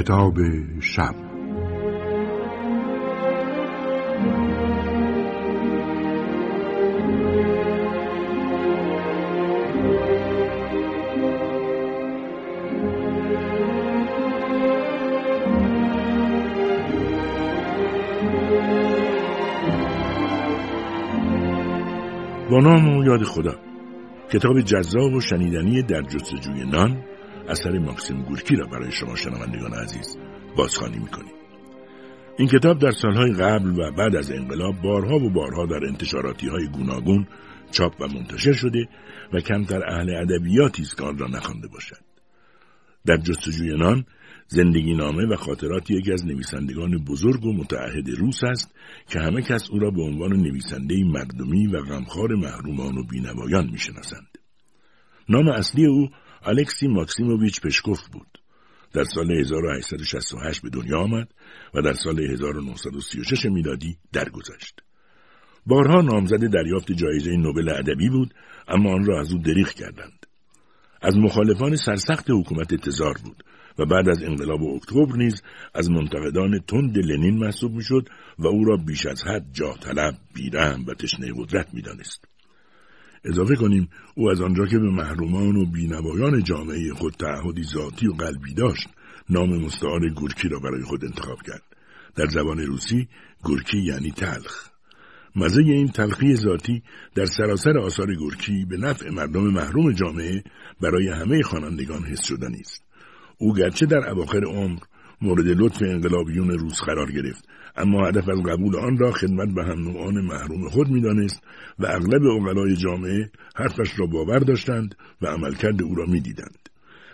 کتاب شب. با نام و یاد خدا کتاب جذاب و شنیدنی در جستجوی نان اثر ماکسیم گورکی را برای شما شنوندگان عزیز بازخوانی می‌کنیم این کتاب در سالهای قبل و بعد از انقلاب بارها و بارها در انتشاراتی های گوناگون چاپ و منتشر شده و کمتر اهل ادبیاتی است که آن را نخوانده باشد در جستجوی نان زندگی نامه و خاطرات یکی از نویسندگان بزرگ و متعهد روس است که همه کس او را به عنوان نویسنده مردمی و غمخوار محرومان و بینوایان می‌شناسند. نام اصلی او الکسی ماکسیموویچ پشکوف بود. در سال 1868 به دنیا آمد و در سال 1936 میلادی درگذشت. بارها نامزد دریافت جایزه نوبل ادبی بود اما آن را از او دریغ کردند. از مخالفان سرسخت حکومت تزار بود و بعد از انقلاب اکتبر نیز از منتقدان تند لنین محسوب می‌شد و او را بیش از حد جاه طلب بیرحم و تشنه قدرت می‌دانست اضافه کنیم او از آنجا که به محرومان و بینوایان جامعه خود تعهدی ذاتی و قلبی داشت نام مستعار گورکی را برای خود انتخاب کرد. در زبان روسی گورکی یعنی تلخ. مزه این تلخی ذاتی در سراسر آثار گورکی به نفع مردم محروم جامعه برای همه خوانندگان حس شدنی است. او گرچه در اواخر عمر مورد لطف انقلابیون روس قرار گرفت. اما هدف از قبول آن را خدمت به هم نوعان محروم خود می‌دانست و اغلب اقلای جامعه حرفش را باور داشتند و عملکرد او را می‌دیدند.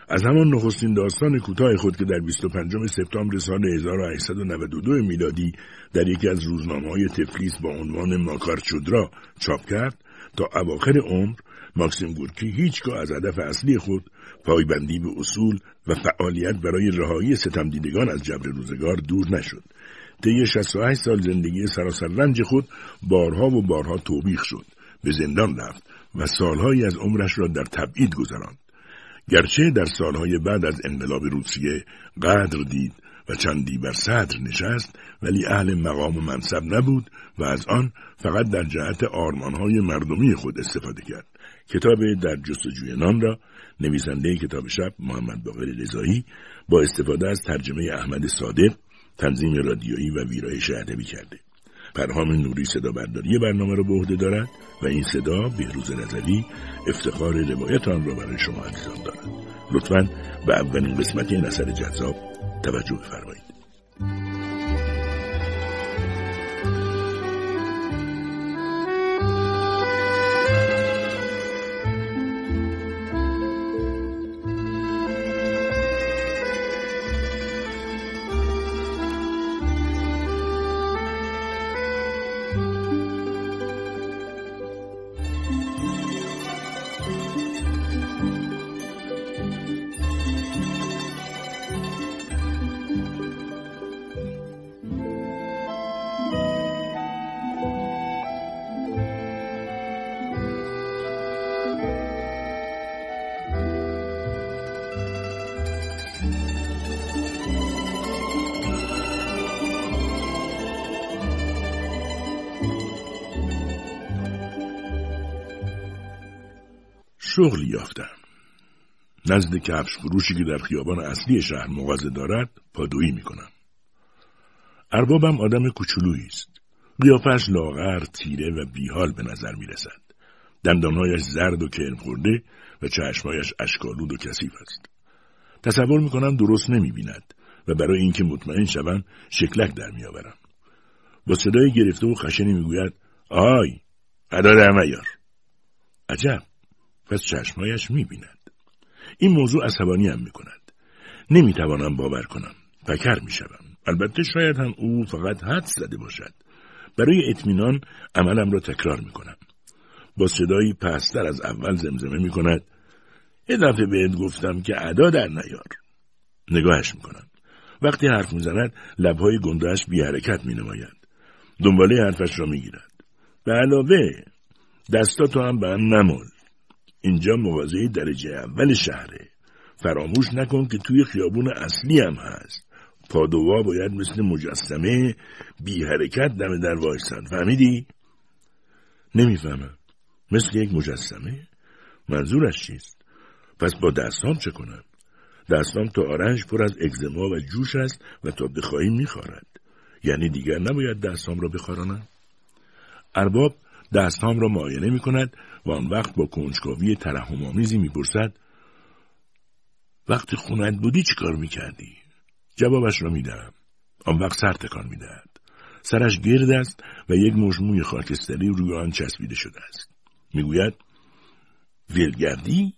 از همان نخستین داستان کوتاه خود که در 25 سپتامبر سال 1892 میلادی در یکی از روزنامه های تفلیس با عنوان ماکار چودرا چاپ کرد تا اواخر عمر ماکسیم گورکی هیچگاه از هدف اصلی خود پایبندی به اصول و فعالیت برای رهایی ستمدیدگان از جبر روزگار دور نشد. طی 68 سال زندگی سراسر رنج خود بارها و بارها توبیخ شد. به زندان رفت و سالهایی از عمرش را در تبعید گذراند. گرچه در سالهای بعد از انقلاب روسیه قدر دید و چندی بر صدر نشست ولی اهل مقام و منصب نبود و از آن فقط در جهت آرمانهای مردمی خود استفاده کرد. کتاب در جستجوی نان را نویسنده کتاب شب محمد باقر رضایی با استفاده از ترجمه احمد صادق تنظیم رادیویی و ویرایش ادبی کرده. پرهام نوری صدا برداری برنامه را به عهده دارد و این صدا بهروز نظری افتخار روایت آن را برای شما عزیزان دارد. لطفا به اولین قسمت این اثر جذاب توجه بفرمایید. شغلی یافتم. نزد کفش فروشی که در خیابان اصلی شهر مغازه دارد پادویی می‌کنم. اربابم آدم کوچولویی است. قیافش لاغر، تیره و بیحال به نظر می رسد. دندانهایش زرد و کرم خورده و چشمهایش اشکالود و کثیف است. تصور می کنم درست نمی بیند و برای اینکه مطمئن شوم شکلک در می آورم. با صدای گرفته و خشنی می گوید آی ادا در میار. عجب پس چشمهایش می بیند. این موضوع عصبانی هم. نمی توانم باور کنم. فکر می شوم. البته شاید هم او فقط حد زده باشد. برای اطمینان عملم را تکرار می کنم. با صدایی پستر از اول زمزمه می کند. یه دفعه بهت گفتم که ادا در نیار. نگاهش می کنم. وقتی حرف می زند لبهای گندهش بی حرکت می نماید. دنباله حرفش را می گیرد. به علاوه دستاتو هم به هم نمال. اینجا مغازه درجه اول شهره. فراموش نکن که توی خیابون اصلی هم هست. پادوا باید مثل مجسمه بی حرکت دم در وایسن فهمیدی؟ نمی‌فهمم. مثل یک مجسمه؟ منظورش چیست؟ پس با دستام چه کنم؟ دستام تا آرنج پر از اگزما و جوش است و تا بخواهی میخارد یعنی دیگر نباید دستام را بخارانم ارباب دستام را معاینه می کند و آن وقت با کنجکاوی ترحم می‌پرسد وقتی خونت بودی چی کار می‌کردی؟ جوابش را می‌دهم. آن وقت سر تکان می‌دهد. سرش گرد است و یک مجموعی خاکستری روی آن چسبیده شده است. می‌گوید ولگردی؟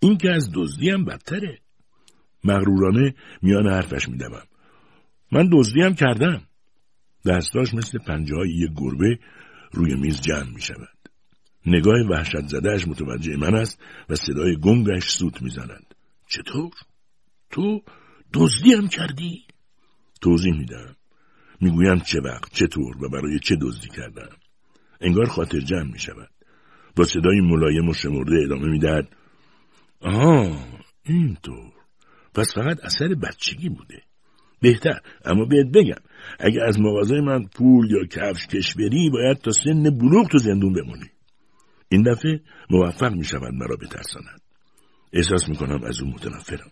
این که از دزدی هم بدتره. مغرورانه میان حرفش میدوم. من دزدی هم کردم. دستاش مثل پنجه های یک گربه روی میز جمع می شود. نگاه وحشت زدهش متوجه من است و صدای گنگش سوت می‌زند. چطور؟ تو دزدی هم کردی؟ توضیح میدم. می‌گویم چه وقت چطور و برای چه دزدی کردم. انگار خاطر جمع می شود. با صدای ملایم و شمرده ادامه می‌دهد. آها اینطور. پس فقط اثر بچگی بوده. بهتر. اما بهت بگم اگه از مغازه من پول یا کفش کش بری باید تا سن بلوغ تو زندون بمونی. این دفعه موفق می شود مرا بترساند احساس می کنم از اون متنفرم.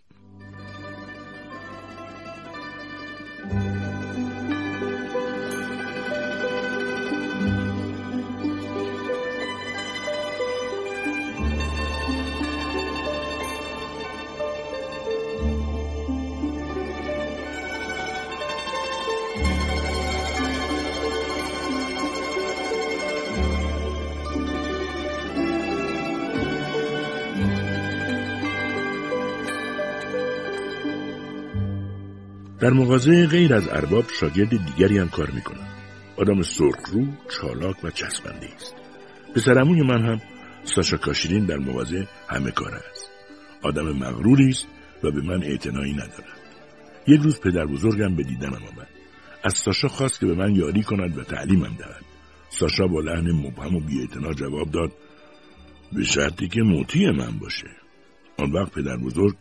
در مغازه غیر از ارباب شاگرد دیگری هم کار می‌کنم. آدم سرخرو چالاک و چسبنده است. پسرموی من هم ساشا کاشیرین در مغازه همه کار است. آدم مغروری است و به من اعتنایی ندارد. یک روز پدر بزرگم به دیدنم آمد. از ساشا خواست که به من یاری کند و تعلیمم دهد. ساشا با لحن مبهم و بیاعتنا جواب داد به شرطی که موتی من باشه. آن وقت پدر بزرگ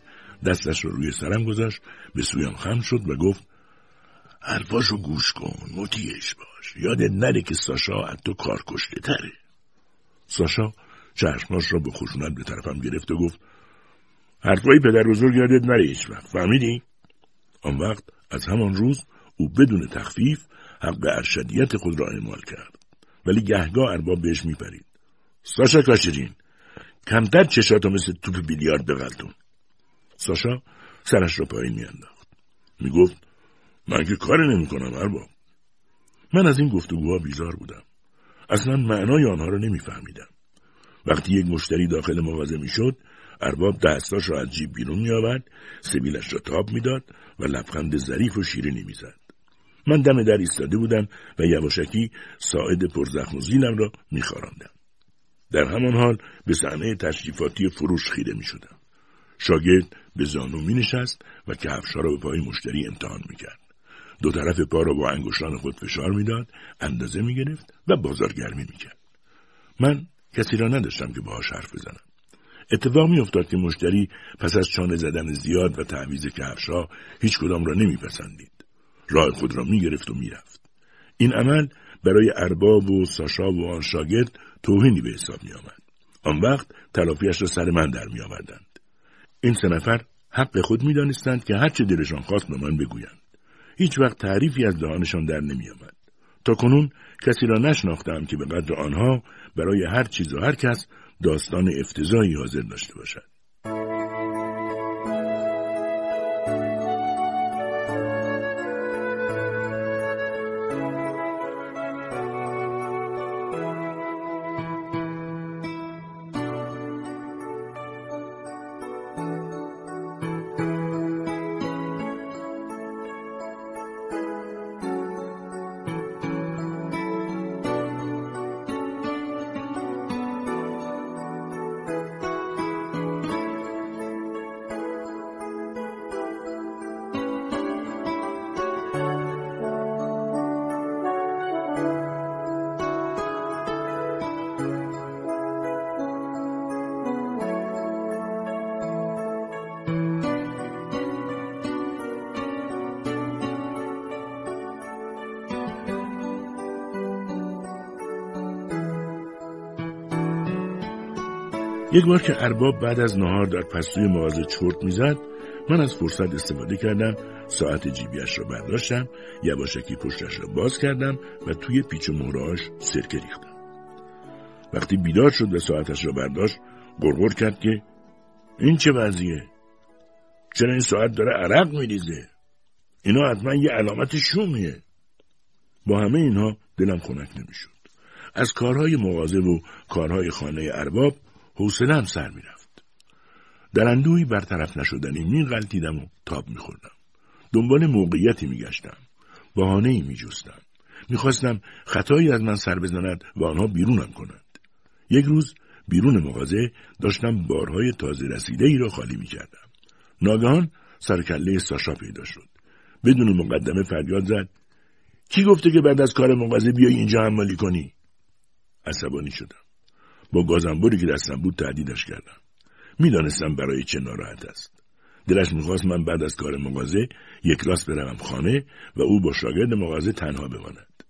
دستش رو روی سرم گذاشت به سویم خم شد و گفت حرفاشو گوش کن مطیعش باش. یادت نره که ساشا از تو کار کشته تره. ساشا چشماش را به خشونت به طرفم گرفت و گفت حرفای پدر بزرگ یادت نره هیچ وقت. فهمیدی؟ آن وقت از همان روز او بدون تخفیف حق ارشدیت خود را اعمال کرد. ولی گهگاه ارباب بهش میپرید. ساشا کاشرین کمتر چشاتو مثل توپ بیلیارد بغلتون ساشا سرش را پایین میانداخت. می‌گفت من که کاری نمی‌کنم ارباب. من از این گفتگوها بیزار بودم. اصلا معنای آنها را نمیفهمیدم. وقتی یک مشتری داخل مغازه می‌شد ارباب دستاش را از جیب بیرون میآورد سبیلش را تاب می‌داد و لبخند ظریف و شیرینی می‌زد. من دم در ایستاده بودم و یواشکی ساعد پرزخم و زیلم را میخواراندم. در همان حال به صحنه تشریفاتی فروش خیره می‌شدم. شاگرد به زانو می نشست و کفشها را به پای مشتری امتحان می کرد. دو طرف پا را با انگشتان خود فشار می‌داد، اندازه می گرفت و بازارگرمی می کرد. من کسی را نداشتم که باهاش حرف بزنم. اتفاق می افتاد که مشتری پس از چانه زدن زیاد و تعویز کفشها هیچ کدام را نمیپسندید. راه خود را می گرفت و می‌رفت. این عمل برای ارباب و ساشا و آن شاگرد توهینی به حساب می آمد. آن وقت تلافیش را سر من در می آوردند. این سه نفر حق خود می‌دانستند که هرچه دلشان خواست به من بگویند. هیچ وقت تعریفی از دهانشان در نمیآمد. تا کنون کسی را نشناختم که به قدر آنها برای هر چیز و هر کس داستان افتضاحی حاضر داشته باشد. یک بار که ارباب بعد از نهار در پستوی مغازه چرت می‌زد من از فرصت استفاده کردم ساعت جیبیش را برداشتم یواشکی پشتش را باز کردم و توی پیچ و مهرهاش سرکه ریختم. وقتی بیدار شد و ساعتش را برداشت گرگر کرد که این چه وضعیه؟ چرا این ساعت داره عرق میریزه؟ اینا حتما یه علامت شومیه. با همه اینها دلم خنک نمی‌شد. از کارهای مغازه و کارهای خانه ارباب حوصلهام سر می‌رفت. در اندوهی برطرف نشدنی میغلطیدم و تاب میخوردم. دنبال موقعیتی میگشتم. بهانهای میجستم. می‌خواستم خطایی از من سر بزند و آنها بیرونم کنند. یک روز بیرون مغازه داشتم بارهای تازه رسیده ای را خالی می‌کردم. ناگهان سرکله ساشا پیدا شد. بدون مقدمه فریاد زد. کی گفته که بعد از کار مغازه بیای اینجا حمالی کنی؟ عصبانی شدم. با گازنبوری که دستم بود تهدیدش کردم. می‌دانستم برای چه ناراحت است. دلش می‌خواست من بعد از کار مغازه یک راست بروم خانه و او با شاگرد مغازه تنها بماند.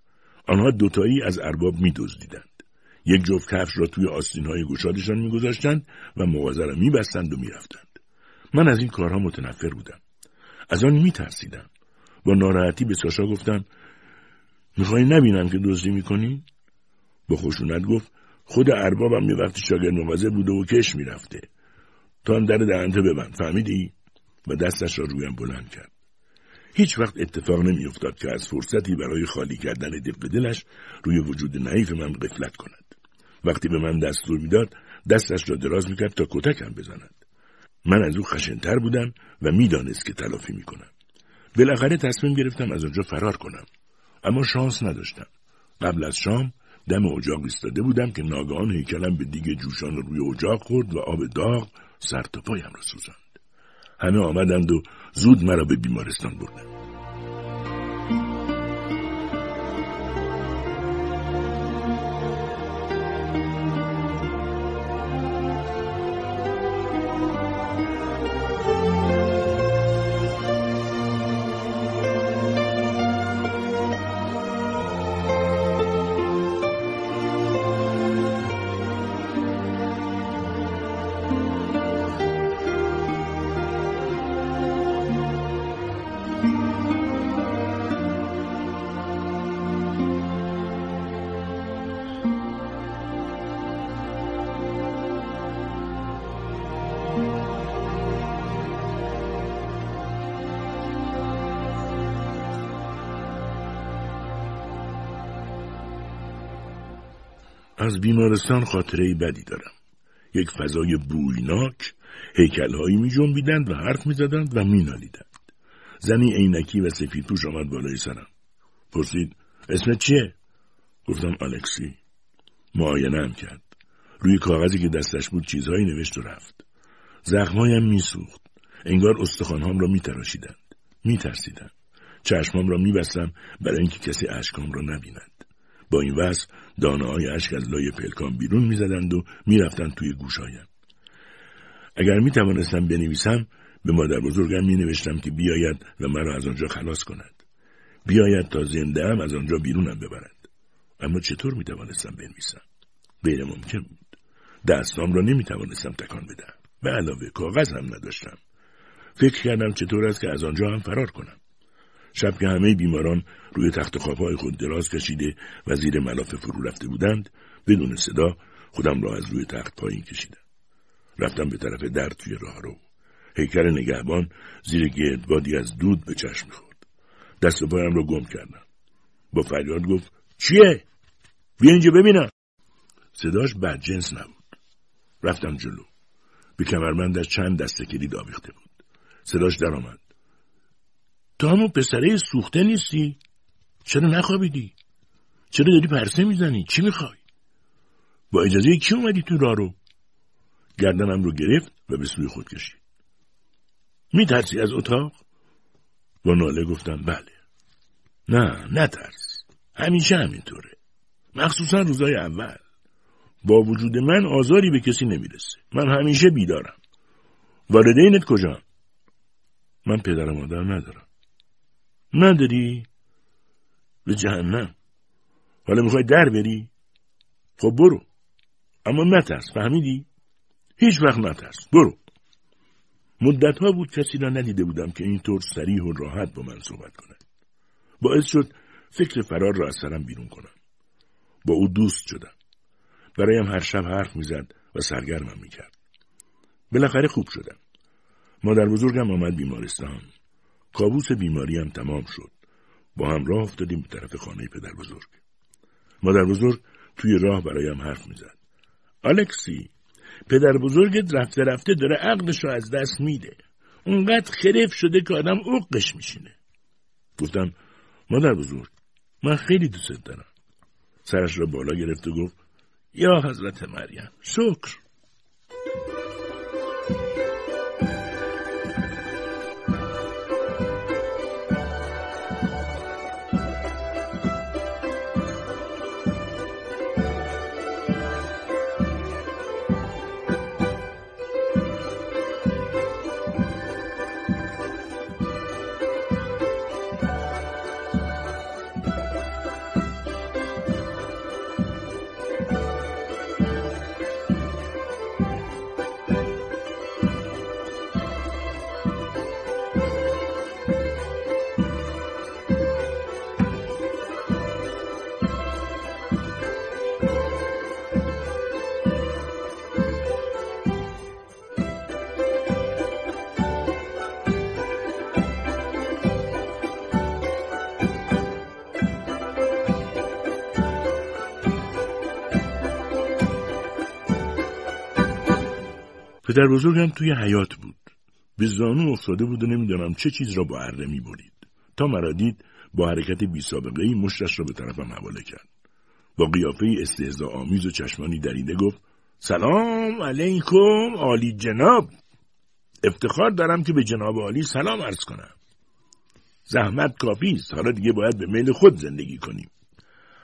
آنها دوتایی از ارباب میدزدیدند. یک جفت کفش را توی آستین های گشادشان میگذاشتند و مغازه را میبستند و می‌رفتند. من از این کارها متنفر بودم. از آن میترسیدم. با ناراحتی به ساشا گفتم می‌خوای نبینم که دزدی می‌کنی؟ با خشونت گفت خود اربابم یه وقتی شاگرد مغازه بوده و کش می‌رفته. تا در دهنته ببند فهمیدی؟ و دستش را رویم بلند کرد. هیچ وقت اتفاق نمیافتاد که از فرصتی برای خالی کردن دق دلش روی وجود نعیف من قفلت کند. وقتی به من دستور می‌داد دستش را دراز می‌کرد تا کتکم بزند. من از او خشنتر بودم و می‌دانست که تلافی می‌کنم. بالاخره تصمیم گرفتم از آنجا فرار کنم. اما شانس نداشتم. قبل از شام دم اجاق ایستاده بودم که ناگهان هیکلم به دیگه جوشان روی اجاق خورد و آب داغ سر تا پایم را سوزاند. همه آمدند و زود مرا به بیمارستان بردند. از بیمارستان خاطره بدی دارم. یک فضای بویناک، هیکلهایی می جنبیدند و حرف می زدند و می نالیدند. زنی عینکی و سفید پوش آمد بالای سرم. پرسید اسمت چیه؟ گفتم الکسی. معاینه هم کرد. روی کاغذی که دستش بود چیزهایی نوشت و رفت. زخمهایم میسوخت. انگار استخوانهام را میتراشیدند. میترسیدم. چشمام را میبستم برای اینکه کسی اشکام را نبیند. با این وضع دانه های اشک از لای پلکان بیرون می‌زدند و می‌رفتند توی گوشایم. اگر می توانستم بنویسم به مادر بزرگم می نوشتم که بیاید و مرا از آنجا خلاص کند. بیاید تا زنده هم از آنجا بیرونم ببرد. اما چطور می توانستم بنویسم؟ غیر ممکن بود. دستام را نمی توانستم تکان بدم. به علاوه کاغذ هم نداشتم. فکر کردم چطور است که از آنجا هم فرار کنم. شب که همه بیماران روی تخت خوابهای خود دراز کشیده و زیر ملافه فرو رفته بودند بدون صدا خودم را از روی تخت پایین کشیدم. رفتم به طرف در توی راهرو هیکل نگهبان زیر گردبادی از دود به چشم می‌خورد. دست و پایم را گم کردم. با فریاد گفت چیه؟ بیا اینجا ببینم. صداش جنس نبود. رفتم جلو. به کمرمندش چند دسته کلید آویخته بود. صداش درآمد. تو همون پسره سوخته نیستی؟ چرا نخوابیدی؟ چرا داری پرسه می‌زنی؟ چی می‌خوای؟ با اجازه کی اومدی تو راه رو؟ گردنم رو گرفت و به سوی خود کشید. میترسی از اتاق؟ با ناله گفتم بله. نه نترس. همیشه همینطوره. مخصوصا روزای اول. با وجود من آزاری به کسی نمی‌رسه. من همیشه بیدارم. والدینت کجا؟ من پدر مادر ندارم. نداری؟ به جهنم. حالا می‌خوای در بری؟ خب برو. اما نترس فهمیدی؟ هیچ وقت نترس. برو. مدت ها بود کسی را ندیده بودم که اینطور سریح و راحت با من صحبت کند. باعث شد فکر فرار را از سرم بیرون کنم. با او دوست شدم. برایم هر شب حرف می‌زد و سرگرمم می‌کرد. بالاخره خوب شدم. مادر بزرگم آمد بیمارستان. کابوس بیماریم تمام شد. با هم راه افتادیم به طرف خانه پدر بزرگ. مادر بزرگ توی راه برایم حرف می‌زد. الکسی پدر بزرگت رفته رفته داره عقلش رو از دست میده. اونقدر خرف شده که آدم عقش میشینه. گفتم مادر بزرگ من خیلی دوست دارم. سرش را بالا گرفت و گفت یا حضرت مریم شکر. پدر بزرگم توی حیات بود. به زانو افتاده بود و نمی‌دانم چه چیز را با اره می برید. تا مرا دید با حرکت بی سابقه ای مشتش را به طرفم حواله کرد. با قیافه استهزا آمیز و چشمانی دریده گفت سلام علیکم عالی جناب. افتخار دارم که به جناب عالی سلام عرض کنم. زحمت کافی است. حالا دیگه باید به میل خود زندگی کنیم.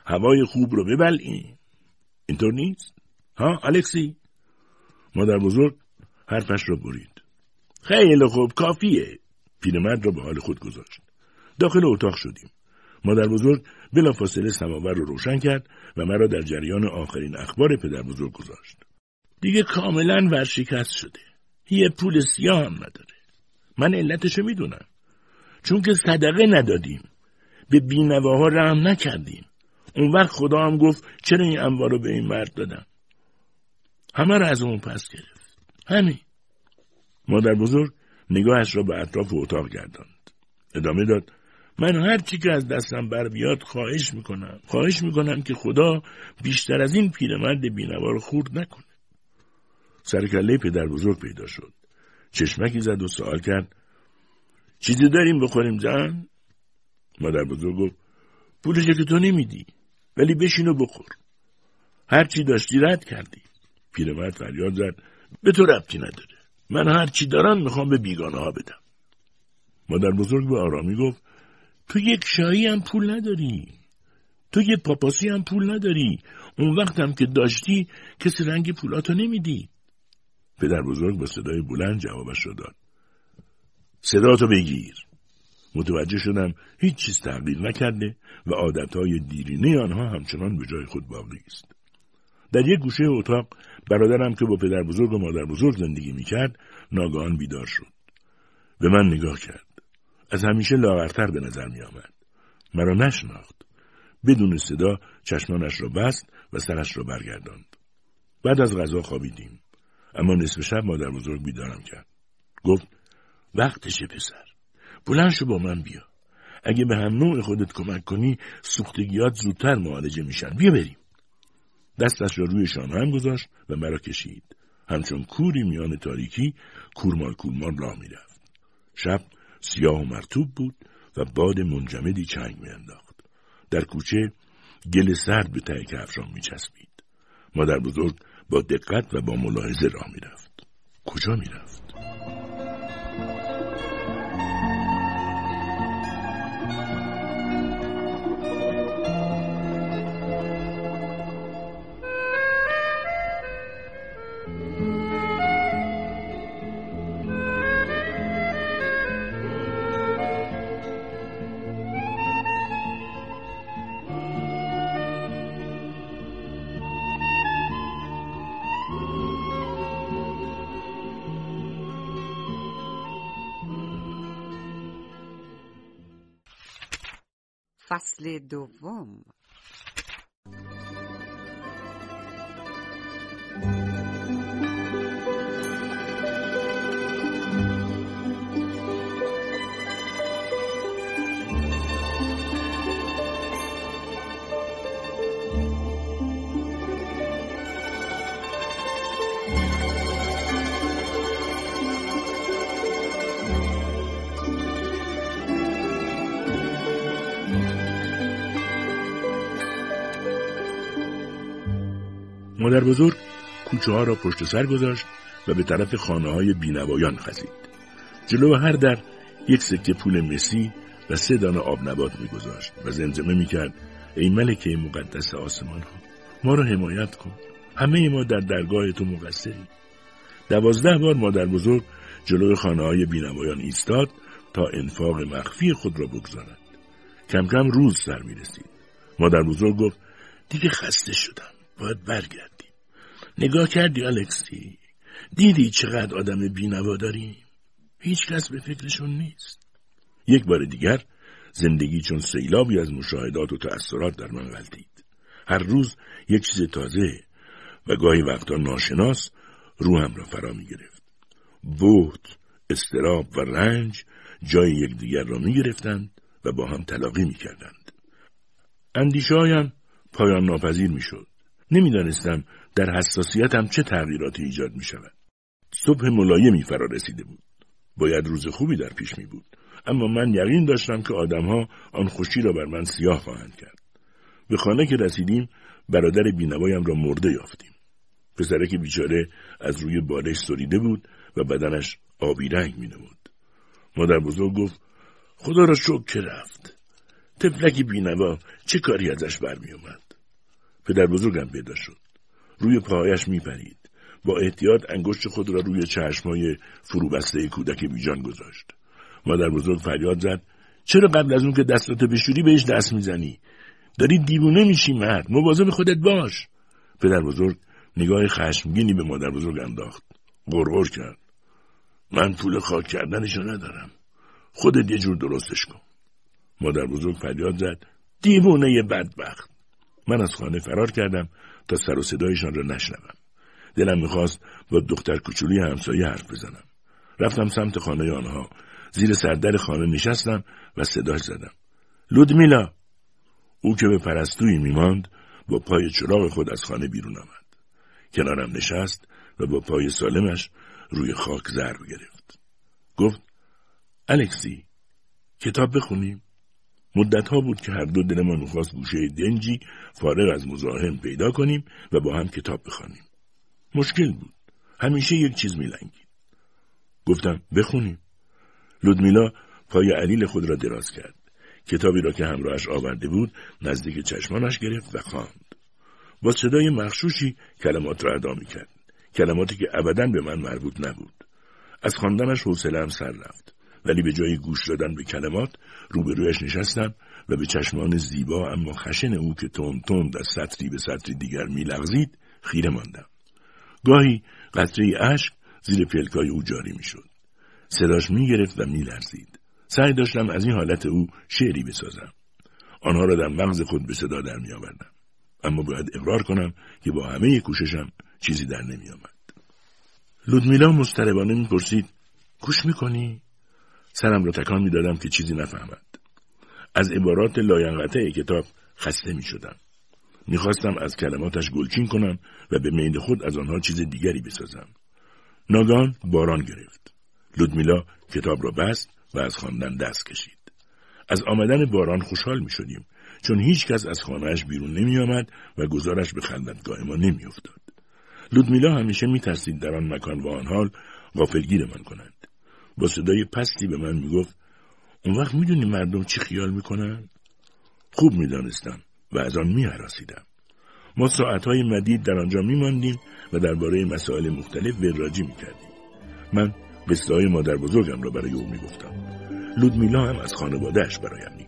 هوای خوب رو ببلعیم. اینطور نیست؟ ها الکسی؟ مادر بزرگ حرفش را برید. خیلی خوب کافیه. پیرمرد را به حال خود گذاشت. داخل اتاق شدیم. مادر بزرگ بلافاصله سماور رو روشن کرد و مرا در جریان آخرین اخبار پدر بزرگ گذاشت. دیگه کاملا ورشکست شده. یه پول سیاه هم نداره. من علتشو می‌دونم. چون که صدقه ندادیم. به بینواها رحم نکردیم. اون وقت خدا هم گفت چرا این انوار رو به این مرد دادم؟ همه را از اون پس گرفت. همین. مادر بزرگ نگاهش را به اطراف اتاق گرداند. ادامه داد من هر چی که از دستم بر بیاد خواهش می‌کنم. خواهش می‌کنم که خدا بیشتر از این پیرمرد بینوا خورد نکنه سرکله پدر بزرگ پیدا شد. چشمکی زد و سوال کرد چیزی داریم بخوریم جان؟ مادر بزرگ گفت پولش که تو نمیدی ولی بشین و بخور. هر چی داشتی رد کردی. پیرمرد فریاد زد به تو ربطی نداره. من هر چی دارم می‌خوام به بیگانه ها بدم. مادر بزرگ به آرامی گفت تو یک شایی هم پول نداری. تو یه پاپاسی هم پول نداری. اون وقت هم که داشتی کسی رنگ پولاتو نمیدی. پدر بزرگ با صدای بلند جوابش رو داد. صداتو بگیر. متوجه شدم هیچ چیز تغییر نکرده و عادتهای دیرینه آنها همچنان به جای خود باقی است. در یک گوشه اتاق برادرم که با پدر بزرگ و مادر بزرگ زندگی می‌کرد ناگهان بیدار شد به من نگاه کرد از همیشه لاغرتر به نظر می آمد. مرا نشناخت. بدون صدا چشمانش را بست و سرش را برگرداند. بعد از غذا خوابیدیم. اما نصف شب مادر بزرگ بیدارم کرد. گفت وقتشه پسر. بلند شو با من بیا. اگه به هم نوع خودت کمک کنی سوختگیات زودتر معالجه میشن. بیا بریم. دستش را روی هم گذاشت و مرا کشید. همچون کوری میان تاریکی کورمال کورمال راه می‌رفت. شب سیاه و مرتوب بود و باد منجمدی چنگ میانداخت در کوچه گل سرد به ته کفشان میچسبید مادر بزرگ با دقت و با ملاحظه راه می‌رفت کجا می‌رفت دوم. بزرگ کوچه ها را پشت سر گذاشت و به طرف خانه های بینوایان خزید. جلو هر در یک سکه پول مسی و سه دانه آب نبات میگذاشت و زمزمه می‌کرد. ای ملکه مقدس آسمان ها ما را حمایت کن. همه ما در درگاه تو مقصریم. دوازده بار مادر بزرگ جلوی خانه های بینوایان ایستاد تا انفاق مخفی خود را بگذارد. کم کم روز سر می رسید. مادر بزرگ گفت دیگه خسته شدم. باید برگردیم نگاه کردی الکسی دیدی چقدر آدم بینوا داریم؟ هیچ کس به فکرشون نیست. یک بار دیگر زندگی چون سیلابی از مشاهدات و تأثیرات در من غلطید. هر روز یک چیز تازه و گاهی وقتا ناشناس روحم را فرا می گرفت. استراب و رنج جای یکدیگر را می گرفتند و با هم تلاقی می کردند. اندیشه پایان ناپذیر می شد. نمی‌دانستم در حساسیتم چه تغییراتی ایجاد می شود. صبح ملایمی فرا رسیده بود. باید روز خوبی در پیش می بود. اما من یقین داشتم که آدمها آن خوشی را بر من سیاه خواهند کرد. به خانه که رسیدیم برادر بینوایم را مرده یافتیم. پسرک بیچاره از روی بالش سریده بود و بدنش آبی رنگ می نمود. مادر بزرگ گفت خدا را شکر که رفت. تفلکی بینوا چه کاری ازش برمی اومد. پدر بزرگم پیدا شد. روی پاهایش میپرید. با احتیاط انگشت خود را روی چشمای فروبسته کودک بیجان گذاشت. مادر بزرگ فریاد زد چرا قبل از اون که دستاتو بشوری بهش دست می‌زنی؟ داری دیوونه میشی مرد مواظب خودت باش. پدر بزرگ نگاه خشمگینی به مادر بزرگ انداخت. غرغر کرد. من پول خاک کردنشو ندارم. خودت یه جور درستش کن. مادر بزرگ فریاد زد دیوونه بدبخت. من از خانه فرار کردم تا سر و صدایشان را نشنوم. دلم می‌خواست با دختر کوچولی همسایه حرف بزنم. رفتم سمت خانه آنها. زیر سردر خانه نشستم و صداش زدم. لودمیلا او که به پرستویی میماند با پای چراغ خود از خانه بیرون آمد. کنارم نشست و با پای سالمش روی خاک ضرب گرفت. گفت الکسی کتاب بخونیم؟ مدتها بود که هر دو دلمان می‌خواست گوشه دنجی فارغ از مزاحم پیدا کنیم و با هم کتاب بخوانیم. مشکل بود. همیشه یک چیز میلنگید. گفتم بخونیم. لودمیلا پای علیل خود را دراز کرد. کتابی را که همراهش آورده بود نزدیک چشمانش گرفت و خواند. با صدای مخشوشی کلمات را ادا کرد. کلماتی که ابدا به من مربوط نبود. از خواندنش حوصلهام سر رفت. ولی به جای گوش دادن به کلمات روبرویش نشستم و به چشمان زیبا اما خشن او که تند تند از سطری به سطری دیگر میلغزید خیره ماندم. گاهی قطره اشک زیر پلکای او جاری می‌شد. صداش می‌گرفت و میلرزید. سعی داشتم از این حالت او شعری بسازم. آنها را در مغز خود به صدا در میآوردم. اما باید اقرار کنم که با همه کوششم چیزی در نمیآمد. لودمیلا مضطربانه می‌پرسید گوش می‌کنی؟ سرم را تکان می‌دادم که چیزی نفهمد. از عبارات لاینقطع کتاب خسته می شدم. می‌خواستم از کلماتش گلچین کنم و به میل خود از آنها چیز دیگری بسازم. ناگان باران گرفت. لودمیلا کتاب را بست و از خواندن دست کشید. از آمدن باران خوشحال می شدیم چون هیچ کس از خانهاش بیرون نمی آمد و گزارش به خلوتگاه ما نمی افتاد. لودمیلا همیشه می ترسید در آن مکان و آن حال غافلگیر من کنند. با صدای پستی به من می‌گفت اون وقت می‌دونی مردم چی خیال می‌کنن؟ خوب می‌دانستم و از آن میهراسیدم. ما ساعتهای مدید در آنجا میماندیم و درباره مسائل مختلف وراجی می‌کردیم. من قصه های مادر بزرگم را برای او می‌گفتم. لودمیلا هم از خانوادهش برایم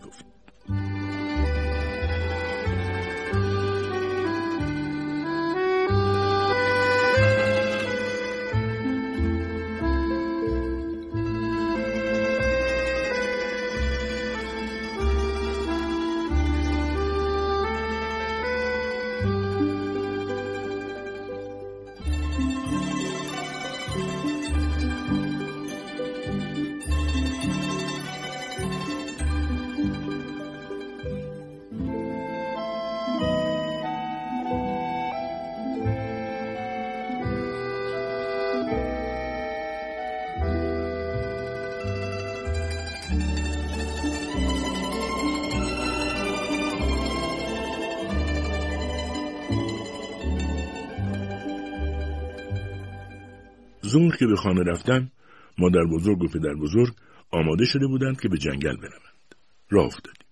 ظهر که به خانه رفتن مادر بزرگ و پدر بزرگ آماده شده بودند که به جنگل بروند راه افتادیم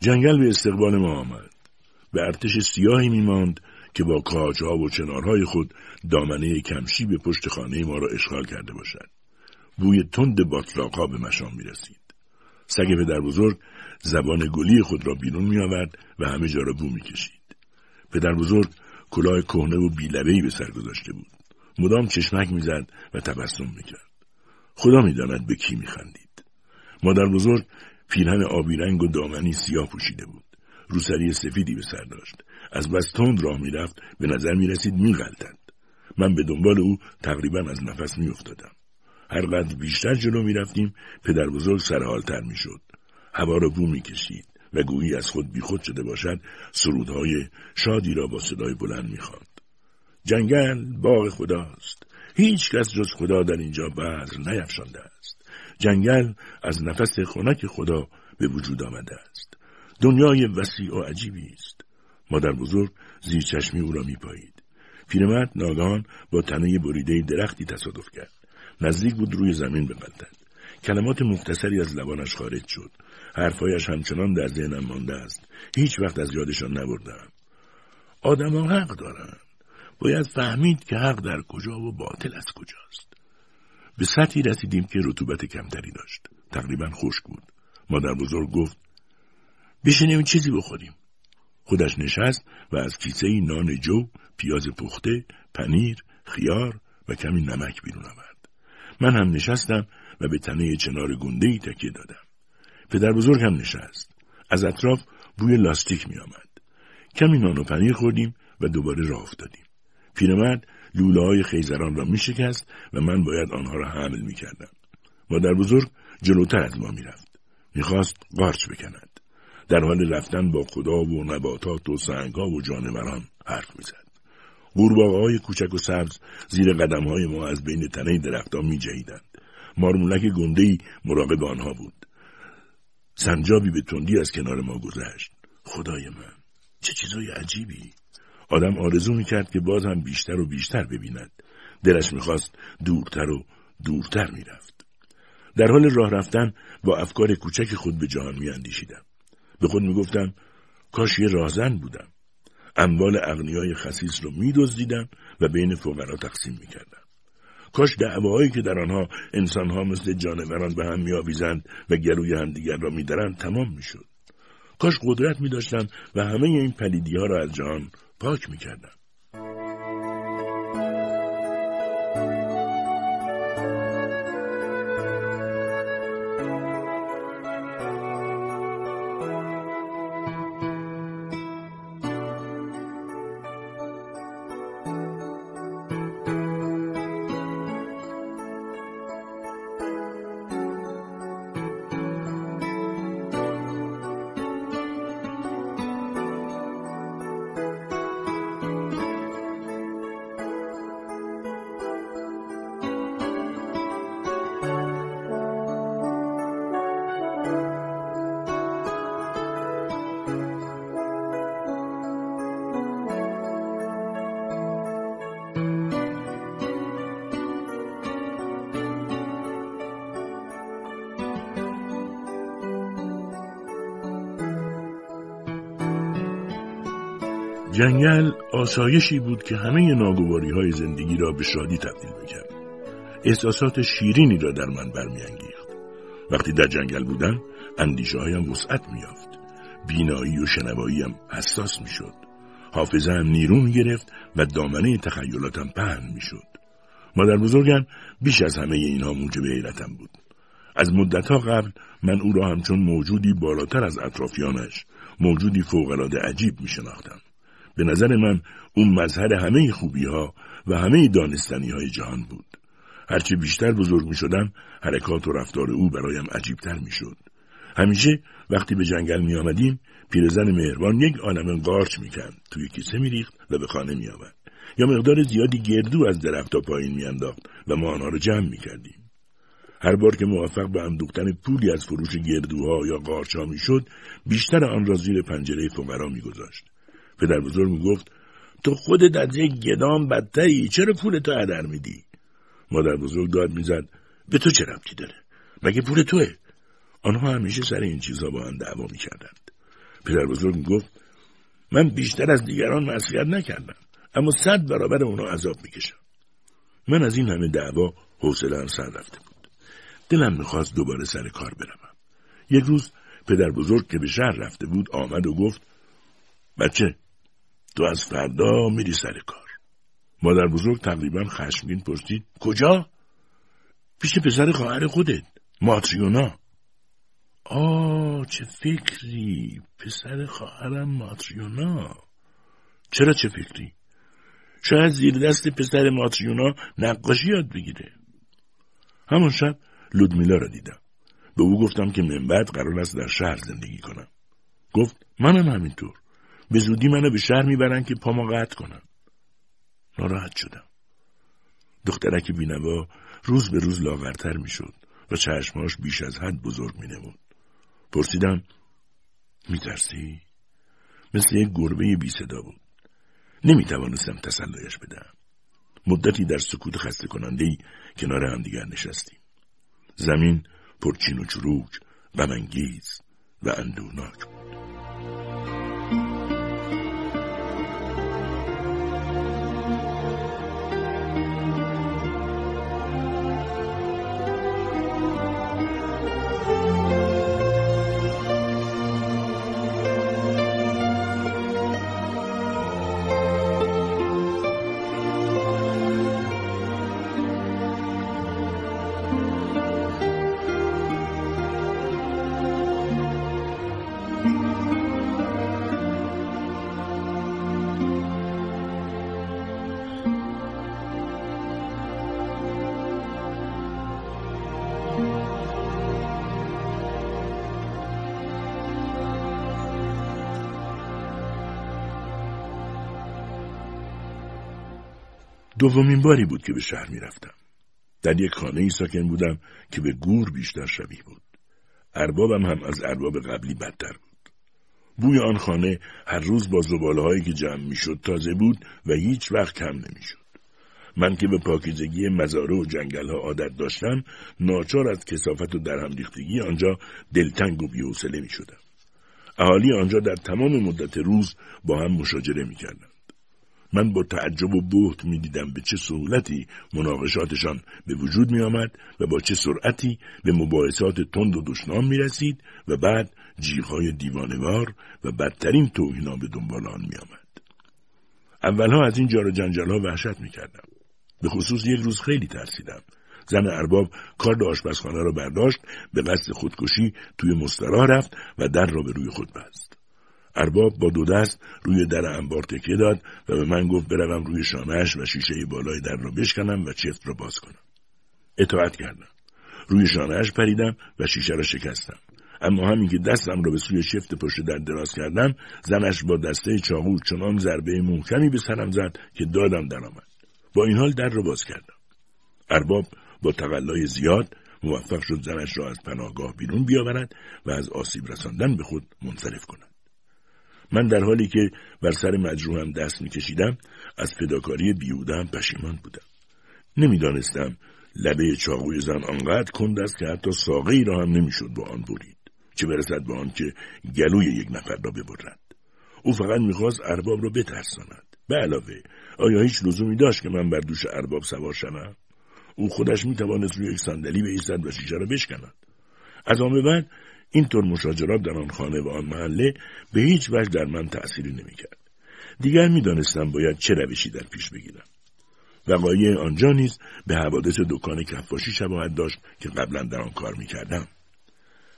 جنگل به استقبال ما آمد به ارتش سیاهی میماند که با کاجها و چنارهای خود دامنه کمشی به پشت خانه ما را اشغال کرده باشد بوی تند باطلاقها به مشام می رسید. سگ پدر بزرگ زبان گلی خود را بیرون می آورد و همه جا را بو می کشید. پدر بزرگ کلاه کهنه و بیلبهی به سر گذاشته بود. مدام چشمک می‌زد و تبسم می‌کرد. خدا می‌داند به کی میخندید. مادر بزرگ پیرهن آبی رنگ و دامنی سیاه پوشیده بود. روسری سفیدی به سر داشت. از بس تند راه می‌رفت به نظر می‌رسید میغلطد. من به دنبال او تقریبا از نفس میافتادم. هرقدر بیشتر جلو می‌رفتیم پدر بزرگ سرحالتر می‌شد. هوا را بو می‌کشید و گویی از خود بیخود شده باشد سرودهای شادی را با صدای بلند می‌خواند. جنگل باغ خداست. هیچ کس جز خدا در اینجا بذر نیفشانده است. جنگل از نفس خنک خدا به وجود آمده است. دنیای وسیع و عجیبی است. مادر بزرگ زیر چشمی او را میپایید. پیرمرد ناگهان با تنه بریده درختی تصادف کرد. نزدیک بود روی زمین بغلطد کلمات مختصری از لبانش خارج شد. حرفهایش همچنان در ذهنم مانده است. هیچ وقت از یادشان نبردم. آدمان حق دارند باید فهمید که حق در کجا و باطل از کجاست. به سطحی رسیدیم که رطوبت کمتری داشت. تقریبا خشک بود. مادر بزرگ گفت بشینیم چیزی بخوریم. خودش نشست و از کیسه نان جو پیاز پخته پنیر خیار و کمی نمک بیرون آورد. من هم نشستم و به تنه چنار گنده ای تکیه دادم. پدر بزرگ هم نشست. از اطراف بوی لاستیک می آمد. کمی نان و پنیر خوردیم و دوباره راه افتادیم. پیرمرد لوله های خیزران را می شکست و من باید آنها را حمل می کردم. مادر بزرگ جلوتر از ما می رفت. می خواست قارچ بکند. در حال رفتن با خدا و نباتات و سنگها و جانوران حرف می زد. های کوچک و سبز زیر قدم های ما از بین تنه درختها می جهیدند. مارمولک گندهی مراقب آنها بود. سنجابی به تندی از کنار ما گذشت. خدای من چه چیزای عجیبی آدم آرزو می‌کرد که باز هم بیشتر و بیشتر ببیند. دلش می‌خواست دورتر و دورتر می‌رفت. در حال راه رفتن با افکار کوچک خود به جهان میاندیشیدم. به خود می‌گفتم کاش یه راهزن بودم. اموال اغنیای خسیس رو میدزدیدم و بین فقرا تقسیم می‌کردم. کاش دعواهایی که در آنها انسانها مثل جانوران به هم میآویزند و گروی همدیگر را میدرند تمام می‌شد. کاش قدرت می داشتم و همه این پلیدی ها را از جهان پاک می‌کردم. جنگل آسایشی بود که همه ناگواری های زندگی را به شادی تبدیل می‌کرد. احساسات شیرینی را در من برمیانگیخت. وقتی در جنگل بودم اندیشه هایم وسعت میافت. بینایی و شنواییم حساس می‌شد. حافظه هم نیرو گرفت و دامنه تخیلاتم پهن می‌شد. مادر بزرگم بیش از همه اینها موجب حیرتم بود. از مدتها قبل من او را همچون موجودی بالاتر از اطرافیانش موجودی فوقالعاده عجیب می شناختم. به نظر من اون مظهر همه خوبی ها و همه دانستنی های جهان بود. هرچه بیشتر بزرگ می شدم حرکات و رفتار او برایم عجیبتر می شد. همیشه وقتی به جنگل می آمدیم پیرزن مهربان یک عالم قارچ می کند. توی کیسه می ریخت و به خانه می آمد. یا مقدار زیادی گردو از درخت پایین می انداخت و ما آنها را جمع می کردیم. هر بار که موفق به اندوختن پولی از فروش گردوها یا قارچها می‌شد بیشتر آن را زیر پنجره فقرا میگذاشت پدر بزرگ می‌گفت تو خودت از یک گدام بدتری چرا پول تو هدر میدی؟ مادر بزرگ داد می‌زد به تو چه ربطی داره؟ مگه پول توه؟ آنها همیشه سر این چیزها با هم دعوا می‌کردند. پدر بزرگ می‌گفت من بیشتر از دیگران معصیت نکردم اما صد برابر اونا عذاب می‌کشم. من از این همه دعوا حوصله سر رفته بود. دلم می‌خواست دوباره سر کار بروم. یک روز پدر بزرگ که به شهر رفته بود آمد و گفت بچه تو از فردا میری سر کار. مادر بزرگ تقریبا خشمگین پرسید کجا؟ پیش پسر خواهر خودت ماتریونا. آه چه فکری! پسر خواهرم ماتریونا. چرا چه فکری؟ شاید زیر دست پسر ماتریونا نقاشی یاد بگیره. همون شب لودمیلا را دیدم. به او گفتم که من بعد قرار است در شهر زندگی کنم. گفت منم همینطور. به زودی منو به شهر می‌برن که پامو قطع کنم. ناراحت شدم. دخترک بینوا روز به روز لاغرتر می‌شد و چشماش بیش از حد بزرگ مینمود. پرسیدم میترسی؟ مثل یک گربه بی صدا بود. نمی توانستم تسلایش بدم مدتی در سکوت خسته کننده ای کنار همدیگر نشستیم. زمین پرچین و چروک غمانگیز و اندوناک بود. دومین باری بود که به شهر می‌رفتم. در یک خانه ای ساکن بودم که به گور بیشتر شبیه بود. اربابم هم از ارباب قبلی بدتر بود. بوی آن خانه هر روز با زباله هایی که جمع می‌شد تازه بود و هیچ وقت کم نمی‌شد. من که به پاکیزگی مزاره و جنگل ها عادت داشتم ناچار از کسافت و درهم ریختگی آنجا دلتنگ و بیحوصله می شدم. اهالی آنجا در تمام مدت روز با هم مشاجره می کردم. من با تعجب و بهت می‌دیدم به چه سهولتی مناقشاتشان به وجود می آمد و با چه سرعتی به مباحثات تند و دشنام می رسید و بعد جیغهای دیوانوار و بدترین توهینا به دنبال آن می آمد. اولها از این جار جنجال ها وحشت می کردم. به خصوص یک روز خیلی ترسیدم. زن ارباب کار آشپزخانه را برداشت به قصد خودکشی توی مستراح رفت و در را به روی خود بست. ارباب با دو دست روی در انبار تکیه داد و به من گفت بروم روی شانهش و شیشه بالای در را بشکنم و چفت را باز کنم. اطاعت کردم. روی شانهش پریدم و شیشه را شکستم. اما همین که دستم را به سوی شفت پشت در دراز کردم زنش با دسته چاقو چنان ضربه محکمی به سرم زد که دادم درآمد با این حال در را باز کردم ارباب با تقلای زیاد موفق شد زنش را از پناهگاه بیرون بیاورد و از آسیب رساندن به خود منصرف کند من در حالی که بر سر مجروحم دست میکشیدم از فداکاری بیودم پشیمان بودم. نمی‌دانستم لبه چاقوی زن آنقدر کند است که حتی ساقه را هم نمی‌شد با آن برید چه برسد به آن که گلوی یک نفر را ببرد. او فقط می‌خواست ارباب را بترساند. به علاوه آیا هیچ لزومی داشت که من بر دوش ارباب سوار شوم؟ او خودش می‌توانست روی یک صندلی بایستد و شیشه را بشکند. از آن به بعد اینطور مشاجرات در آن خانه و آن محله به هیچ وجه در من تأثیری نمی‌کرد دیگر می‌دانستم باید چه روشی در پیش بگیرم وقایع آنجا نیز به حوادث دکان کفاشی شباهت داشت که قبلا در آن کار می‌کردم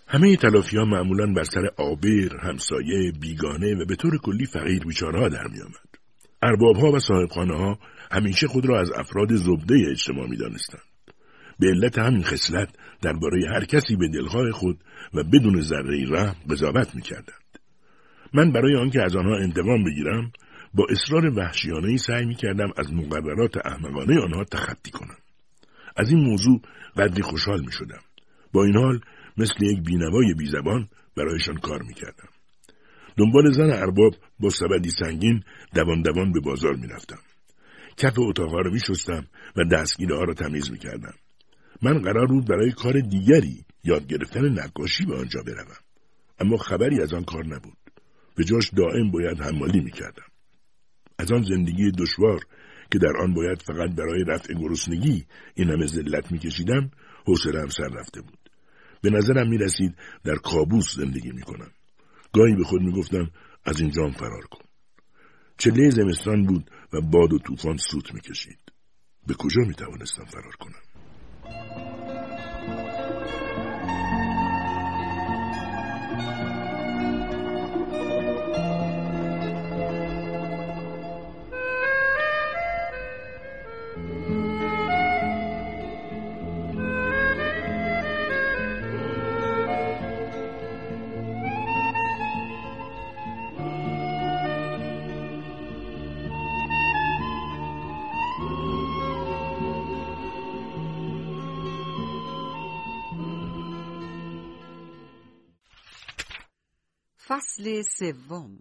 همه تلافی ها معمولا بر سر آبر، همسایه، بیگانه و به طور کلی فقیر بیچارها در میآمد. ارباب ها و صاحبخانه ها همیشه خود را از افراد زبده اجتماع می دانستند. به علت همین خصلت درباره هر کسی به دلخواه خود و بدون ذره رحم قضاوت می‌کردند من برای آنکه از آنها انتقام بگیرم با اصرار وحشیانه ای سعی می‌کردم از مقررات احمقانه آنها تخطی کنم از این موضوع قدری خوشحال می شدم. با این حال مثل یک بینوای بیزبان برایشان کار می کردم. دنبال زن ارباب با سبدی سنگین دوان دوان به بازار می رفتم. کف اتاقها را می شستم و دستگیره ها را تمیز می کردم. من قرار بود برای کار دیگری یاد گرفتن نقاشی به آنجا بروم. اما خبری از آن کار نبود. به جاش دائم باید حمالی می کردم. از آن زندگی دشوار که در آن باید فقط برای رفع گرسنگی این همه ذلت میکشیدم حوصلهام سر رفته بود به نظرم می رسید در کابوس زندگی می کنم. گاهی به خود می گفتم از اینجام فرار کن. چله زمستان بود و باد و طوفان سوت می کشید. به کجا می توانستم فرار کنم؟ え? فصل سوم.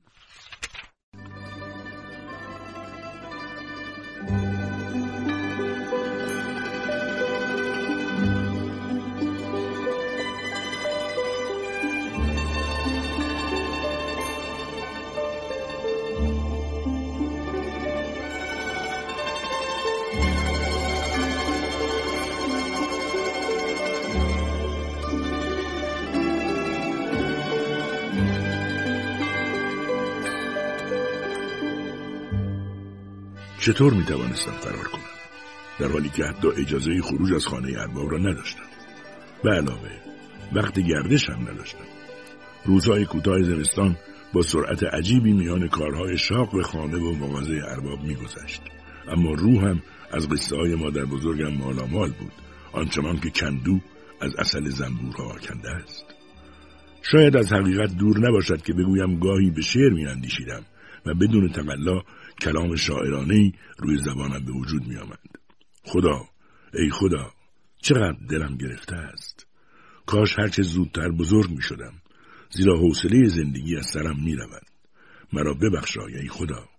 چطور می توانستم فرار کنم؟ در حالی که حتی اجازه خروج از خانه ارباب را نداشتم. به علاوه وقت گردش هم نداشتم. روزهای کوتاه زمستان با سرعت عجیبی میان کارهای شاق به خانه و مغازه ارباب میگذشت. اما روحم از قصه های مادر بزرگم مالامال بود. آنچنان که کندو از اصل زنبورها آکنده است. شاید از حقیقت دور نباشد که بگویم گاهی به شعر میاندیشیدم و بدون تقلا کلام شاعرانه روی زبانم به وجود می آمد. خدا ای خدا چقدر دلم گرفته است. کاش هرچه زودتر بزرگ می شدم زیرا حوصله زندگی از سرم می رود مرا ببخشای ای خدا.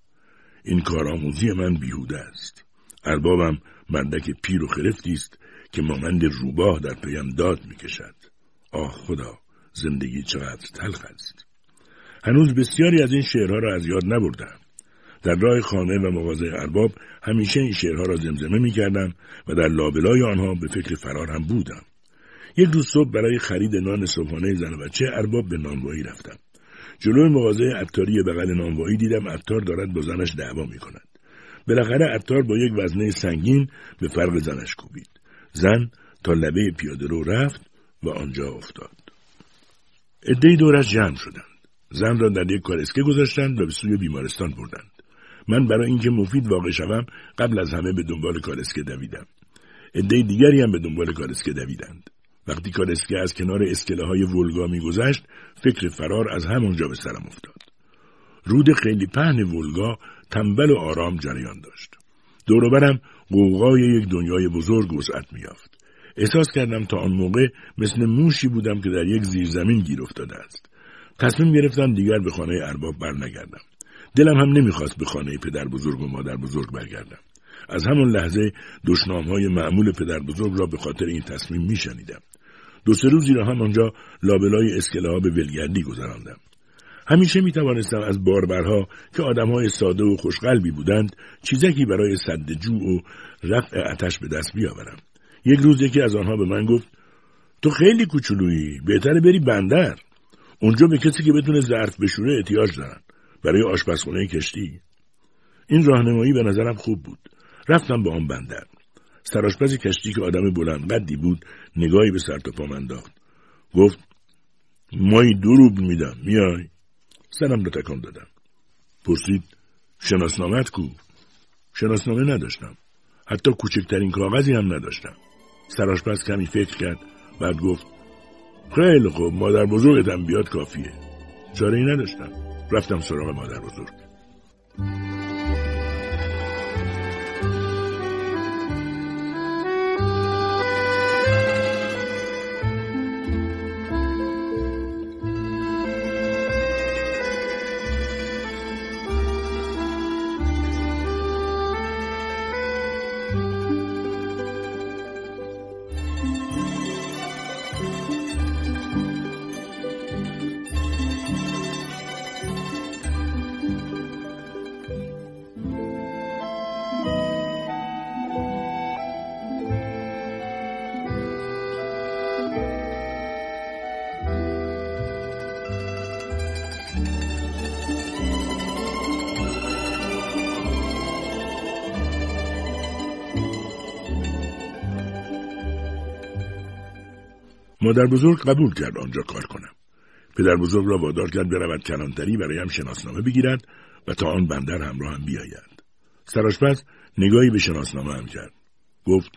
این کارآموزی من بیهوده است. اربابم مردک پیر و خرفتی است که مانند روباه در پیم داد می کشد آه خدا زندگی چقدر تلخ است. هنوز بسیاری از این شعرها را از یاد نبردم در راه خانه و مغازه ارباب همیشه این شعرها را زمزمه می کردم و در لابلای آنها به فکر فرار هم بودم. یک روز صبح برای خرید نان صبحانه زن و بچه ارباب به نانوایی رفتم. جلوی مغازه عطاری بغل نانوایی دیدم عطار دارد با زنش دعوا می کند. بالاخره عطار با یک وزنه سنگین به فرق زنش کوبید. زن تا لبه پیاده رو رفت و آنجا افتاد. عدهای دورش جمع شدند. زن را در یک کارسکه گذاشتند و به سوی بیمارستان بردند. من برای اینکه مفید واقع شوم قبل از همه به دنبال کارسکه دویدم. عده دیگری هم به دنبال کارسکه دویدند. وقتی کارسکه از کنار اسکله های ولگا میگذشت فکر فرار از همانجا به سرم افتاد. رود خیلی پهن ولگا تنبل و آرام جریان داشت. دوروبرم قوقای یک دنیای بزرگ وسعت میافت احساس کردم تا آن موقع مثل موشی بودم که در یک زیرزمین گیر افتاده است. تصمیم گرفتم دیگر به خانه ارباب برنگردم. دلم هم نمی‌خواست به خانه پدر بزرگ و مادر بزرگ برگردم. از همون لحظه دشنام های معمول پدر بزرگ را به خاطر این تصمیم میشنیدم. دو سه روزی را هم آنجا لابلای اسکله ها به ولگردی گذراندم. همیشه می توانستم از باربرها که آدم های ساده و خوشقلبی بودند چیزکی برای صد جو و رفع آتش به دست بیاورم. یک روز یکی از آنها به من گفت تو خیلی کوچولویی بهتره بری بندر اونجا به کسی که بتونه ظرف بشوره احتیاج دارن برای آشپزخونه کشتی. این راهنمایی به نظرم خوب بود. رفتم به آن بندر. سرآشپز کشتی که آدم بلند قدی بود نگاهی به سر پام انداخت گفت مایی دو روبل میدم میای؟ سرم رو تکان دادم. پرسید شناسنامت کو؟ شناسنامه نداشتم. حتی کوچکترین کاغذی هم نداشتم. سرآشپز کمی فکر کرد بعد گفت خیلی خوب مادر بزرگتم بیاد کافیه. چاره ای نداشتم. رفتم سراغ مادر بزرگ. مادر بزرگ قبول کرد آنجا کار کنم. پدر بزرگ را وادار کرد برود کلانتری برایم شناسنامه بگیرد و تا آن بندر همراه هم بیاید. سراشپس نگاهی به شناسنامه هم کرد. گفت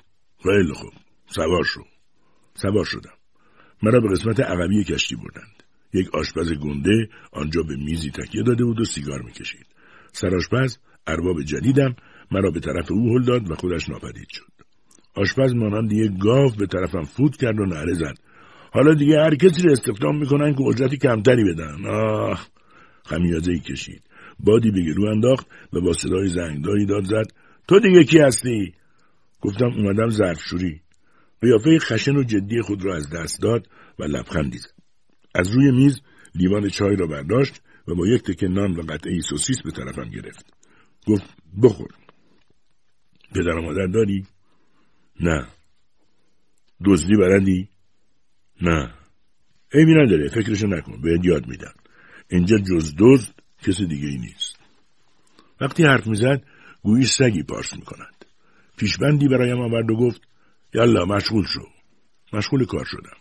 خیلی خوب. سوار شو. سوار شدم. مرا به قسمت عقبی کشتی بردند. یک آشپز گنده آنجا به میزی تکیه داده بود و سیگار می‌کشید. سراشپز ارباب جدیدم مرا به طرف او هل داد و خودش ناپدید شد. آشپز مانند یک گاو به طرفم فوت کرد و نعره زد. حالا دیگه هر کسی رو استخدام می‌کنن که اجرت کمتری بدن. آه خمیازه ای کشید. بادی به گلو انداخت و با صدای زنگداری داد زد. تو دیگه کی هستی؟ گفتم اومدم ظرفشوری. قیافه خشن و جدی خود را از دست داد و لبخندی زد. از روی میز لیوان چای را برداشت و با یک تکه نان و قطعه سوسیس به طرفم گرفت. گفت بخور. پدر و مادر داری؟ نه. دزدی بردی؟ نه. عیبی نداره فکرشو نکن بهت یاد میدم. اینجا جز دزد کسی دیگه ای نیست. وقتی حرف می‌زد گویی سگی پارس می‌کند. پیشبندی برایم آورد و گفت یالا مشغول شو. مشغول کار شدم.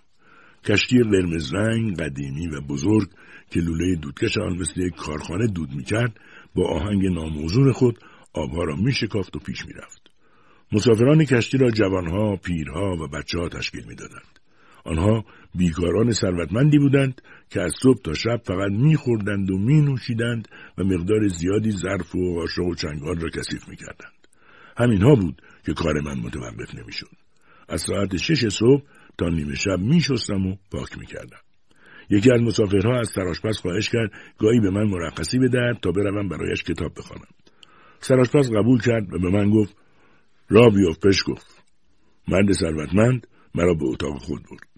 کشتی قرمز رنگ قدیمی و بزرگ که لوله دودکش آن مثل یک کارخانه دود می‌کرد با آهنگ ناموزون خود آبها را میشکافت و پیش می‌رفت. مسافران کشتی را جوانها، پیرها و بچه ها تشکیل می‌دادند. آنها بیکاران ثروتمندی بودند که از صبح تا شب فقط میخوردند و مینوشیدند و مقدار زیادی ظرف و قاشق و چنگال را کثیف می‌کردند. همینها بود که کار من متوقف نمی‌شد. از ساعت شش صبح تا نیمه شب میشستم و پاک می‌کردم. یکی از مسافرها از سراشپس خواهش کرد گاهی به من مرخصی بدهد تا بروم برایش کتاب بخوانم. سراشپس قبول کرد و به من گفت را بیافت پش گفت. مرد ثروتمند مرا به اتاق خود برد.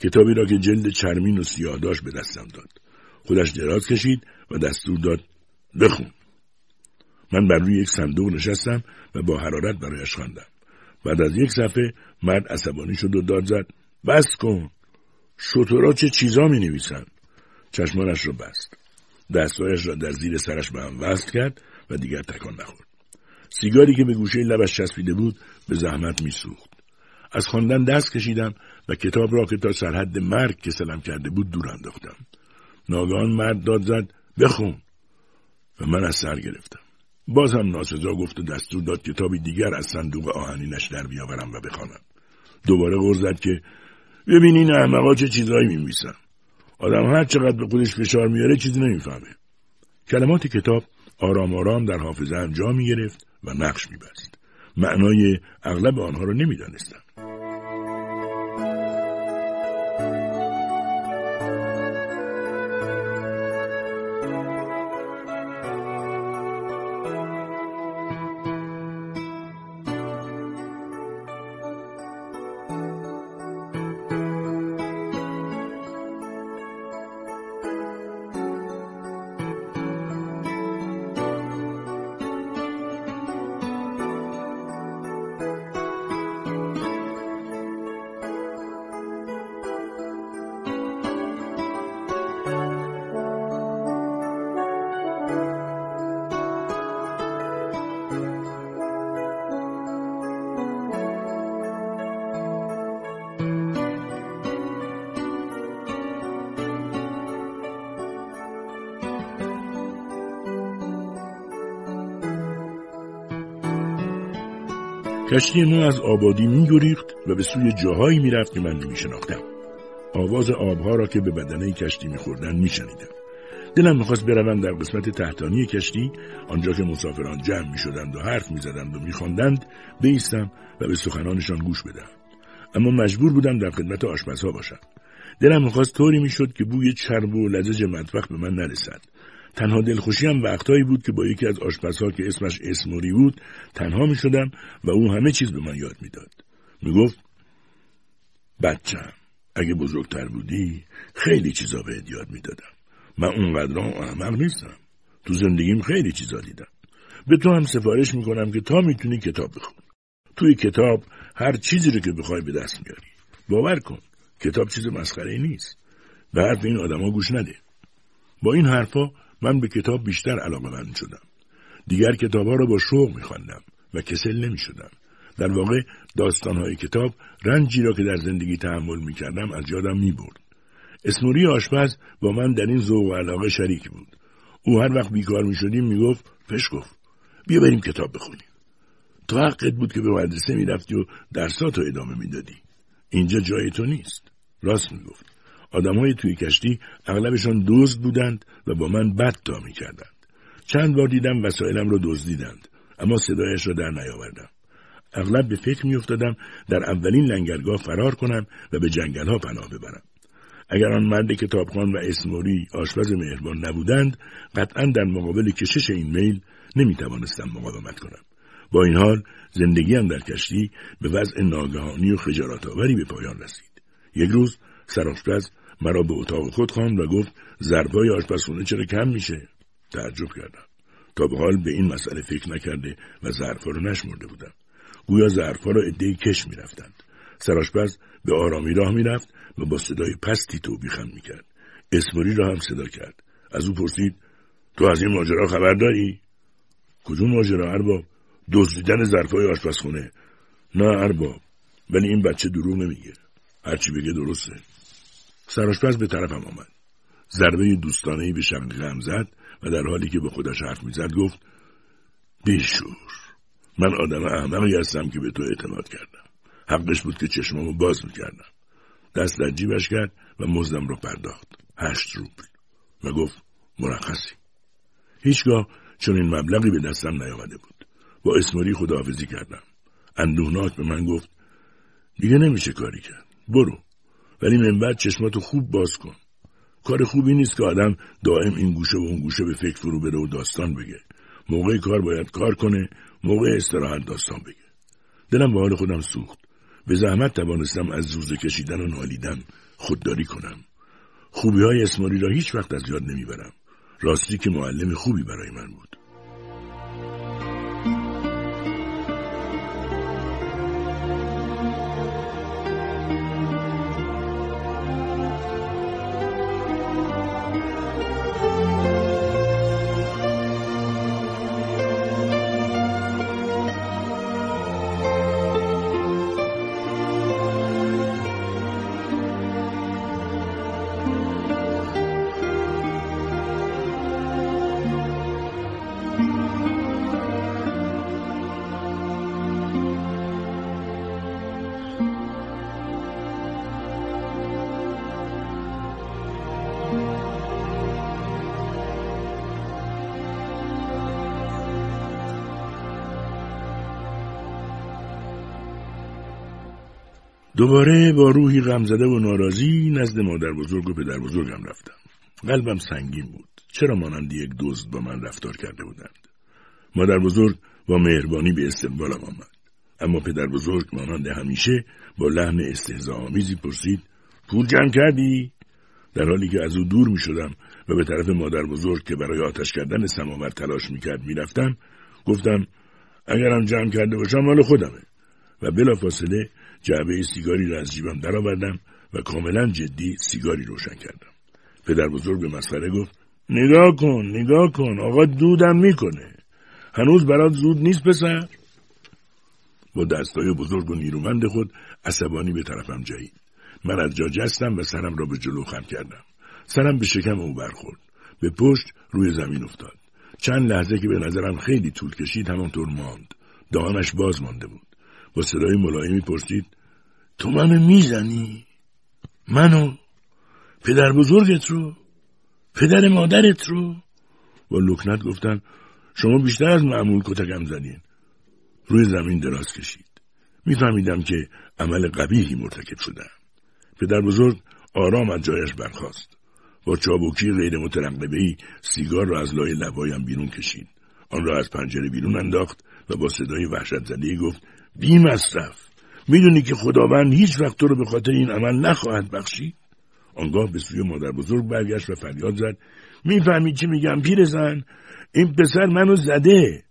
کتابی را که جلد چرمین و سیاه داشت به دستم داد. خودش دراز کشید و دستور داد بخون. من بر روی یک صندوق نشستم و با حرارت برایش خواندم. بعد از یک صفحه مرد عصبانی شد و داد زد بس کن شطورا چه چیزا می نویسن چشمانش را بست دستایش را در زیر سرش به هم وصل کرد و دیگر تکان نخورد سیگاری که به گوشه لبش چسبیده بود به زحمت میسوخت از خواندن دست کشیدم و کتاب را که تا سرحد مرگ کسلم کرده بود دور انداختم. ناگهان مرد داد زد بخون. و من از سر گرفتم. باز هم ناسزا گفت و دستور داد کتابی دیگر از صندوق آهنینش در بیاورم و بخوانم. دوباره غر زد که ببین این احمقا چه چیزایی میمیسن آدم هر چقدر به خودش فشار میاره چیزی نمی‌فهمه. کلمات کتاب آرام آرام در حافظه هم جا می‌گرفت و نقش میبست. معنای اغلب آنها را نمی‌دانستم. کشتی ما از آبادی می گریخت و به سوی جاهایی می رفت که من نمی شناختم. آواز آبها را که به بدنه کشتی می خوردن می شنیدم. دلم می‌خواست بروم در قسمت تحتانی کشتی آنجا که مسافران جمع می شدند و حرف می زدند و می خواندند بیستم و به سخنانشان گوش بدم. اما مجبور بودم در خدمت آشپزها باشم. دلم می‌خواست طوری می‌شد که بوی چرب و لزج مطبخ به من نرسد تنها دلخوشی هم وقتهایی بود که با یکی از آشپزها که اسمش اسموری بود تنها می شدم و او همه چیز به من یاد می‌داد. می گفت بچم اگه بزرگتر بودی خیلی چیزا بهت یاد می‌دادم. من اونقدر احمق نیستم. تو زندگیم خیلی چیزا دیدم. به تو هم سفارش می‌کنم که تا می‌تونی کتاب بخون. توی کتاب هر چیزی رو که بخوای به دست میاری. باور کن کتاب چیز مسخره نیست. به حرف این آدما گوش نده. با این حرفا من به کتاب بیشتر علاقه من شدم. دیگر کتاب ها را با شوق می و کسل نمی شدم. در واقع داستانهای کتاب رنجی را که در زندگی تحمل می کردم از یادم می برد. اسموری آشپز با من در این ذوق و علاقه شریک بود. او هر وقت بیکار می شدیم می گفت بیا بریم کتاب بخونیم. تو حقت بود که به مدرسه می رفتی و درساتو ادامه می‌دادی. اینجا جای تو نیست. راست می گفت. آدم های توی کشتی اغلبشان دزد بودند و با من بد تا می کردند. چند بار دیدم وسایلم را دزدیدند اما صدایش را در نیاوردم. اغلب به فکر میافتادم در اولین لنگرگاه فرار کنم و به جنگل ها پناه ببرم. اگر آن مرد کتابخان و اسموری آشپز مهربان نبودند قطعا در مقابل کشش این میل نمی توانستم مقاومت کنم. با این حال زندگیم در کشتی به وضع ناگهانی و خجالت آوری به پایان رسید. یک روز سرآشپز مرا به اتاق خود خواند و گفت ضربای آشپزخونه چرا کم میشه؟ تعجب کردم. تا به حال به این مسئله فکر نکرده و ظرفها رو نشمرده بودم. گویا ظرفها را عدهای کش می‌رفتند. سرآشپز به آرامی راه می‌رفت و با صدای پستی توبیخم می‌کرد. اسموری را هم صدا کرد. از او پرسید تو از این ماجرا خبر داری؟ کدوم ماجرا ارباب؟ دزدیدن ظرفهای آشپزخونه. نه ارباب ولی این بچه دروغ نمیگه. هرچی بگه درسته. سراشپز به طرفم آمد. ضربه دوستانهای به شقیقم زد و در حالی که به خودش حرف می‌زد گفت بیشور من آدم احمقی هستم که به تو اعتماد کردم. حقش بود که چشمامو باز می‌کردم. دست در جیبش کرد و مزدم رو پرداخت. هشت روبل و گفت مرخصی. هیچگاه چون این مبلغی به دستم نیامده بود. با اسماری خداحافظی کردم. اندوهناک به من گفت دیگه نمیشه کاری کرد. برو. ولی من بعد چشماتو خوب باز کن. کار خوبی نیست که آدم دائم این گوشه و اون گوشه به فکر فرو بره و داستان بگه. موقع کار باید کار کنه موقع استراحت داستان بگه. دلم به حال خودم سوخت. به زحمت توانستم از زوزه کشیدن و نالیدن خودداری کنم. خوبی های اسماری را هیچ وقت از یاد نمی‌برم. راستی که معلم خوبی برای من بود. دوباره با روحی غمزده و ناراضی نزد مادر بزرگ و پدر بزرگم رفتم. قلبم سنگین بود. چرا مانند یک دزد با من رفتار کرده بودند؟ مادر بزرگ با مهربانی به استقبالم آمد. اما پدر بزرگ مانند همیشه با لحن آمیزی پرسید پول جمع کردی؟ در حالی که از او دور می شدم و به طرف مادر بزرگ که برای آتش کردن سماور تلاش می کرد می رفتم گفتم اگرم جمع کرده باشم مال خودمه و بلافاصله جعبه سیگاری را از جیبم درآوردم و کاملا جدی سیگاری روشن کردم. پدر بزرگ به مسخره گفت نگاه کن نگاه کن آقا دودم می‌کنه. هنوز برات زود نیست پسر؟ با دستای بزرگ و نیرومند خود عصبانی به طرفم جایید. من از جا جستم و سرم را به جلو خم کردم. سرم به شکم او برخورد. به پشت روی زمین افتاد. چند لحظه که به نظرم خیلی طول کشید همانطور ماند. دهانش باز مانده بود. با صدای ملایمی پرسید تو منو می‌زنی؟ منو؟ پدر بزرگت رو؟ پدر مادرت رو؟ با لکنت گفتن شما بیشتر از معمول کتکم زدین روی زمین دراز کشید میفهمیدم که عمل قبیهی مرتکب شدم پدر بزرگ آرام از جایش برخاست با چابوکی غیر مترقبه سیگار را از لای لبایم بیرون کشید آن را از پنجره بیرون انداخت و با صدای وحشت زده گفت بی مصرف. می‌دونی که خداوند هیچ وقت تو رو به خاطر این عمل نخواهد بخشید. آنگاه به سوی مادر بزرگ برگشت و فریاد زد. می‌فهمی چی میگم پیرزن؟ این پسر منو زده.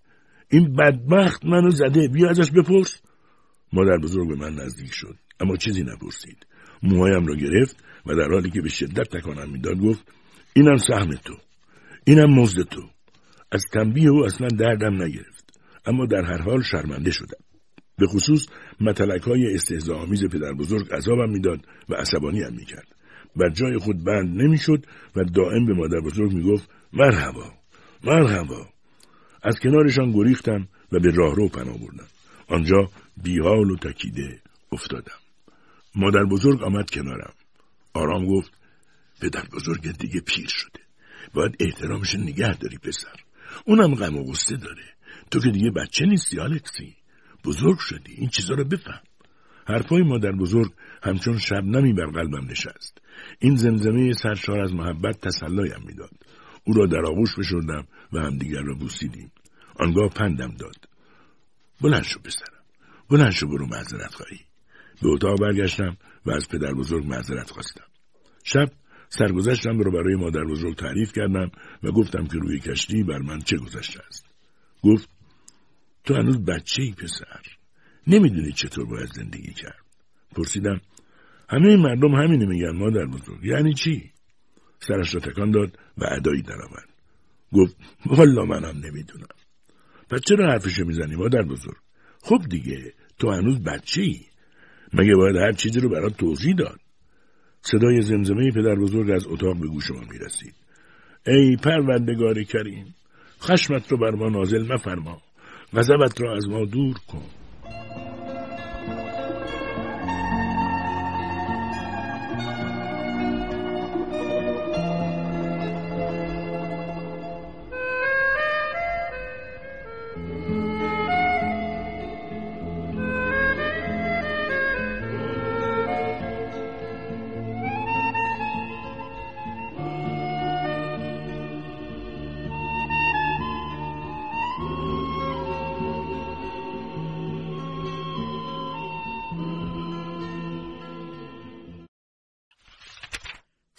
این بدبخت منو زده. بیا ازش بپرس. مادر بزرگ به من نزدیک شد. اما چیزی نپرسید. موهایم را گرفت و در حالی که به شدت تکانم می‌داد گفت اینم سهم تو. اینم مزد تو. از تنبیه او اصلا دردم نگرفت. اما در هر حال شرمنده شدم. به خصوص متلک های آمیز پدر بزرگ عذابم می‌داد و عصبانی هم می‌کرد. بر جای خود بند نمی‌شد و دائم به مادر بزرگ می‌گفت مرحبا مرحبا. از کنارشان گریختم و به راهرو پناه بردم. آنجا بیحال و تکیده افتادم. مادر بزرگ آمد کنارم. آرام گفت پدر بزرگ دیگه پیر شده. باید احترامش نگه داری پسر. اونم غم و غصه داره. تو که دیگه بچه نیستی آلکسی. بزرگ شدی این چیزا رو بفهم. حرفای مادر بزرگ همچون شبنمی بر قلبم نشست. این زمزمه سرشار از محبت تسلایم می‌داد او را در آغوش فشردم و همدیگر را بوسیدیم. آنگاه پندم داد. بلند شو پسرم. بلند شو برو معذرت خواهی. به اتاق برگشتم و از پدر بزرگ معذرت خواستم. شب سرگذشتم رو برای مادر بزرگ تعریف کردم و گفتم که روی کشتی بر من چه گذشته است. گفت تو هنوز بچه ای پسر. نمی‌دونی چطور باید زندگی کرد. پرسیدم همه مردم همینه میگن مادر بزرگ. یعنی چی؟ سرش را تکان داد و ادایی درآورد گفت والا منم نمی‌دونم. پس چرا حرفشو می‌زنی مادر بزرگ؟ خب دیگه تو هنوز بچه ای مگه باید هر چیزی رو برات توضیح داد؟ صدای زمزمه پدر بزرگ از اتاق به گوش ما می‌رسید. ای پروردگار کریم خشمت رو بر ما نازل مفرما. غضبت را از ما دور کن.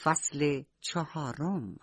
فصل چهارم.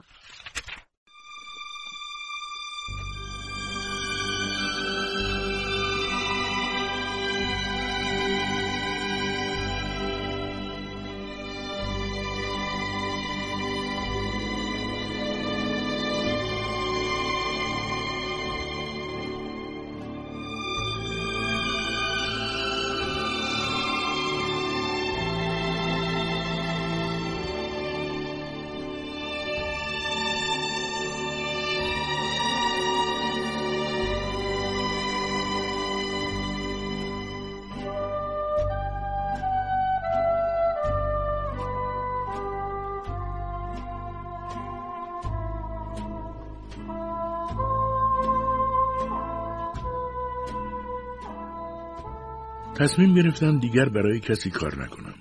تصمیم گرفتم دیگر برای کسی کار نکنم.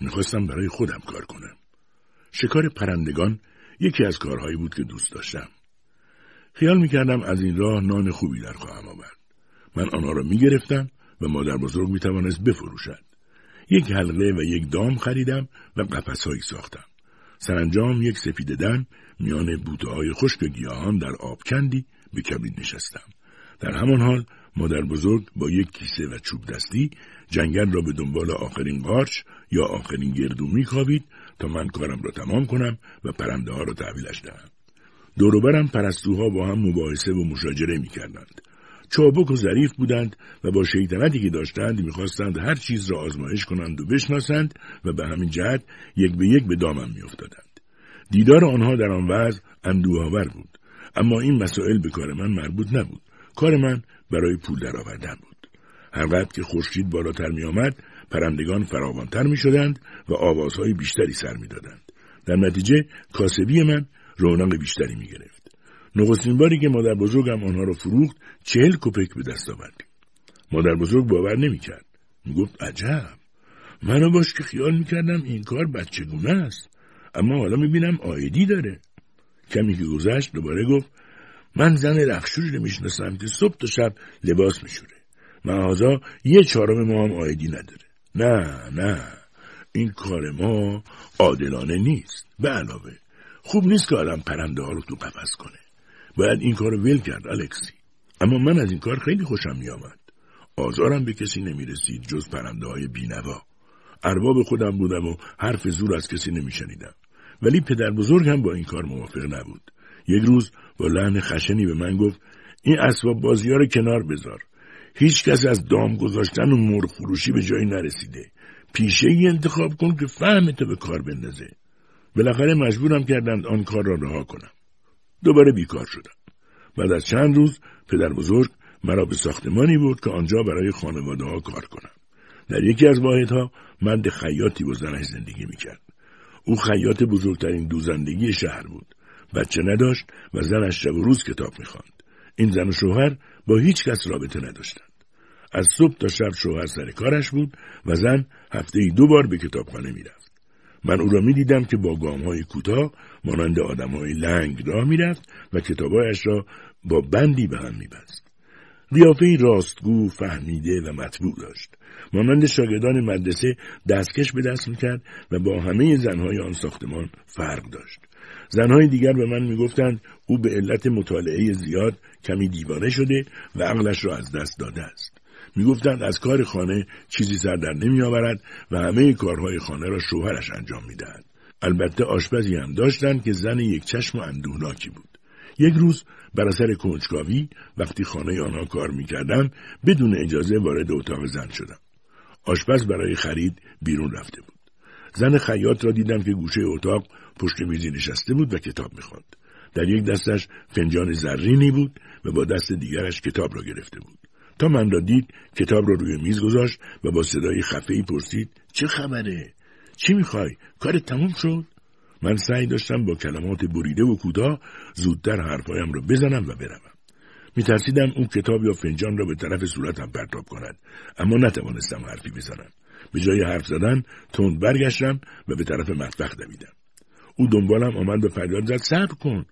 می‌خواستم برای خودم کار کنم. شکار پرندگان یکی از کارهایی بود که دوست داشتم. خیال می‌کردم از این راه نان خوبی در خواهم آورد. من آنها را می‌گرفتم و مادر بزرگ می‌توانست بفروشد. یک حلقه و یک دام خریدم و قفسهایی ساختم. سرانجام یک سپیددن میان بوته های خشک گیاهان در آب کندی به کبید نشستم. در همان حال مادر بزرگ با یک کیسه و چوب دستی جنگل را به دنبال آخرین قارچ یا آخرین گردو میکاوید تا من کارم را تمام کنم و پرنده ها را تحویلش دهم. دوروبرم پرستوها با هم مباحثه و مشاجره می‌کردند. چابک و ظریف بودند و با شیطنتی که داشتند می‌خواستند هر چیز را آزمایش کنند و بشناسند و به همین جهت یک به یک به دامم میافتادند. دیدار آنها در آن وضع اندوهآور بود اما این مسائل به کار من مربوط نبود کار من برای پول درآوردن بود هر وقت که خورشید بالاتر می آمد پرندگان فراوانتر می شدند و آوازهای بیشتری سر می دادند. در نتیجه کاسبی من رونق بیشتری می گرفت. نخستین باری که مادر بزرگم آنها را فروخت چهل کپک به دست آوردیم. مادر بزرگ باور نمی کرد. می گفت عجب. منو باش که خیال می کردم این کار بچگونه است. اما حالا می بینم آیدی داره. کمی که گذشت دوباره گفت من زن رخشوری رو می‌شناسم که صبح تا شب لباس میشوره. مغازا یه چهارم ما هم آیدی نداره. نه نه. این کار ما عادلانه نیست. به علاوه خوب نیست که آدم پرنده ها رو تو قفس کنه. باید این کار ول کرد الکسی. اما من از این کار خیلی خوشم میآمد. آزارم به کسی نمی‌رسید جز پرنده های بینوا. ارباب خودم بودم و حرف زور از کسی نمیشنیدم. ولی پدر بزرگ هم با این کار موافق نبود. یک روز با لحن خشنی به من گفت این اسباب بازی ها رو کنار بذار. هیچ کس از دام گذاشتن و مرغ فروشی به جایی نرسیده. پیشه ای انتخاب کن که فهمتو به کار بندازه. بالاخره مجبورم کردند آن کار را رها کنم. دوباره بیکار شدم. بعد از چند روز پدر بزرگ مرا به ساختمانی بود که آنجا برای خانواده ها کار کنم. در یکی از واحدها مرد خیاطی و زنش زندگی می‌کرد. او خیاط بزرگترین دوزندگی شهر بود. بچه نداشت و زنش شب و روز کتاب می‌خواند. این زن و شوهر با هیچ کس رابطه نداشتند. از صبح تا شب شوهر سر کارش بود و زن هفته ای دو بار به کتابخانه می‌رفت. من او را می‌دیدم که با گام های کوتاه مانند آدم های لنگ راه می‌رفت و کتابهایش را با بندی به هم میبست. قیافه راستگو فهمیده و مطبوع داشت. مانند شاگردان مدرسه دستکش به دست می‌کرد و با همه زنهای آن ساختمان فرق داشت. زنهای دیگر به من می‌گفتند او به علت مطالعه زیاد کمی دیوانه شده و عقلش را از دست داده است. می‌گفتند از کار خانه چیزی سر در نمیآورد و همه کارهای خانه را شوهرش انجام می‌دهد. البته آشپزی هم داشتند که زن یک چشم و اندوهناکی بود. یک روز بر اثر کنجکاوی وقتی خانه آنها کار می‌کردم بدون اجازه وارد اتاق زن شدم. آشپز برای خرید بیرون رفته بود. زن خیاط را دیدم که گوشه اتاق پشت میزی نشسته بود و کتاب می‌خواند. در یک دستش فنجان زرینی بود و با دست دیگرش کتاب را گرفته بود. تا من را دید کتاب را روی میز گذاشت و با صدای خفه پرسید چه خبره؟ چی می‌خوای؟ کار تموم شد؟ من سعی داشتم با کلمات بریده و کوتاه زودتر حرفهایم را بزنم و بروم. میترسیدم اون کتاب یا فنجان را به طرف صورتم پرتاب کند اما نتوانستم حرفی بزنم. به جای حرف زدن تند برگشتم و به طرف مطبخ دویدم. او دنبالم آمد و فریاد زد صبر کن.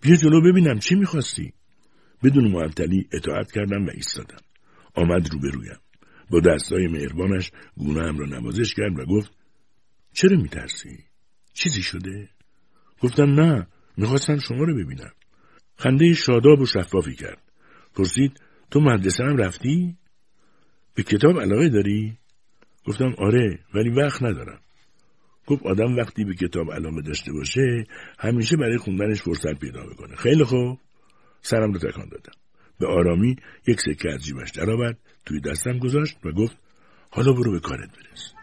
بیا جلو ببینم چی می‌خواستی. بدون معطلی اطاعت کردم و ایستادم. آمد روبرویم. با دستای مهربانش گونهام را نوازش کرد و گفت چرا میترسی؟ چیزی شده؟ گفتم نه می‌خواستم شما رو ببینم. خنده شاداب و شفافی کرد. پرسید تو مدرسه هم رفتی؟ به کتاب علاقه داری؟ گفتم آره ولی وقت ندارم. گفت آدم وقتی به کتاب علاقه داشته باشه همیشه برای خوندنش فرصت پیدا می‌کنه. خیلی خوب. سرم رو تکان دادم. به آرامی یک سکه از جیبش درآورد توی دستم گذاشت و گفت حالا برو به کارت برس.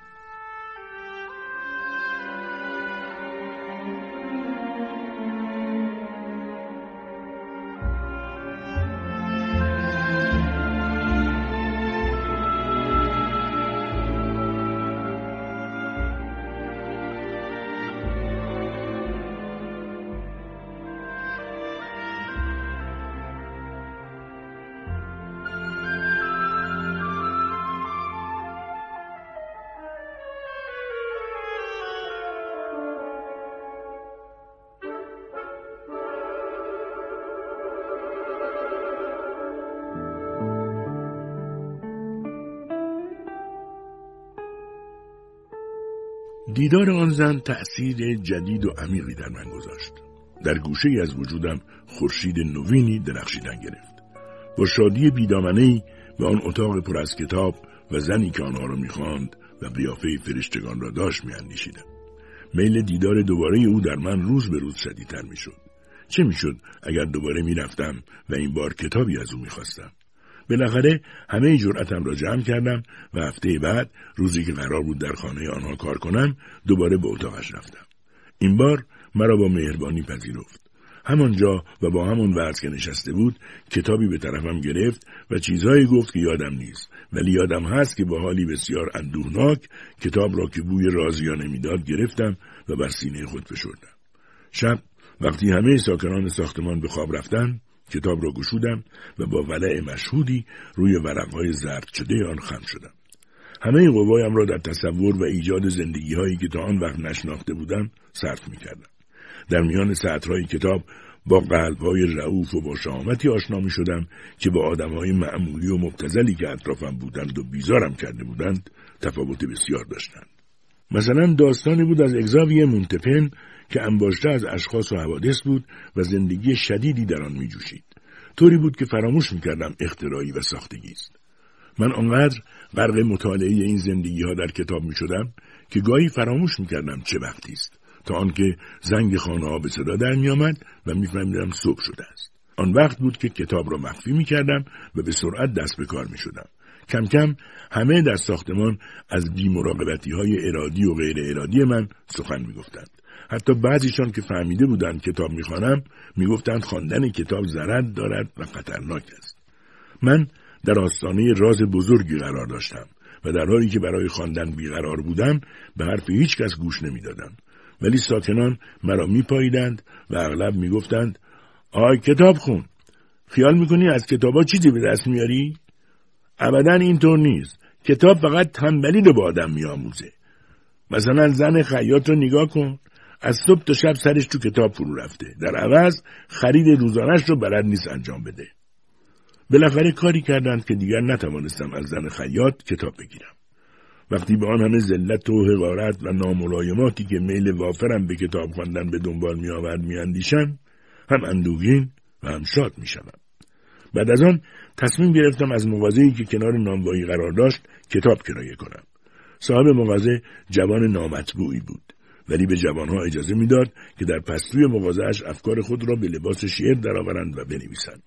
دیدار آن زن تأثیر جدید و عمیقی در من گذاشت. در گوشه از وجودم خورشید نوینی درخشیدن گرفت. با شادی بیدامنهای به آن اتاق پر از کتاب و زنی که آنها را می‌خواند و قیافه فرشتگان را داشت میاندیشیدم. میل دیدار دوباره او در من روز به روز شدیدتر می‌شد. چه می‌شد اگر دوباره می‌رفتم و این بار کتابی از او می‌خواستم؟ بالاخره همه جرأتم را جمع کردم و هفته بعد روزی که قرار بود در خانه آنها کار کنم دوباره به اتاقش رفتم. این بار مرا با مهربانی پذیرفت. همانجا و با همون وضع که نشسته بود کتابی به طرفم گرفت و چیزهایی گفت که یادم نیست. ولی یادم هست که با حالی بسیار اندوهناک کتاب را که بوی رازیانه می‌داد گرفتم و بر سینه خود فشردم. شب وقتی همه ساکنان ساختمان به خواب رفتن کتاب را گشودم و با ولع مشهودی روی ورقهای زرد شده آن خم شدم. همه قوایم را در تصور و ایجاد زندگی هایی که تا آن وقت نشناخته بودم صرف می کردم. در میان سطرهای کتاب با قلب های رعوف و با شامتی آشنا می شدم که با آدم های معمولی و مبتزلی که اطرافم بودند و بیزارم کرده بودند تفاوت بسیار داشتند. مثلا داستانی بود از اگزاوی منتفن که انباشته از اشخاص و حوادث بود و زندگی شدیدی در آن میجوشید طوری بود که فراموش می‌کردم اختراعی و ساختگی است من آنقدر غرق مطالعه این زندگی ها در کتاب می شدم که گاهی فراموش می کردم چه وقتی است تا آنکه زنگ خانه ها به صدا در می آمد و میفهمیدم صبح شده است آن وقت بود که کتاب را مخفی می کردم و به سرعت دست به کار می شدم. کم کم همه در ساختمان از بیمراقبتی های ارادی و غیر ارادی من سخن می گفتند. حتی بعضیشان که فهمیده بودند کتاب می‌خوانم می‌گفتند خواندن کتاب ضرر دارد و خطرناک است. من در آستانه راز بزرگی قرار داشتم و در حالی که برای خواندن بیقرار بودم به حرف هیچ کس گوش نمی‌دادم. ولی ساکنان مرا میپاییدند و اغلب می‌گفتند آی کتاب خون خیال می‌کنی از کتابا چیزی به دست میاری؟ ابدا اینطور نیست. کتاب فقط تنبلی رو به آدم میآموزه. مثلا زن خیاط رو نگاه کن. از صبح تا شب سرش تو کتاب فرو رفته. در عوض خرید روزانش رو بلد نیست انجام بده. بالاخره کاری کردند که دیگر نتوانستم از زن خیاط کتاب بگیرم. وقتی به آن همه ذلت و حقارت و ناملایماتی که میل وافرم به کتاب خواندن به دنبال می آورد میاندیشم هم اندوهگین و هم شاد می‌شوم. بعد از آن تصمیم گرفتم از مغازه‌ای که کنار نانوایی قرار داشت کتاب کرایه کنم. صاحب مغازه جوان نامطبوعی بود. ولی به جوانها اجازه می‌داد که در پستوی مغازهاش افکار خود را به لباس شعر درآورند و بنویسند.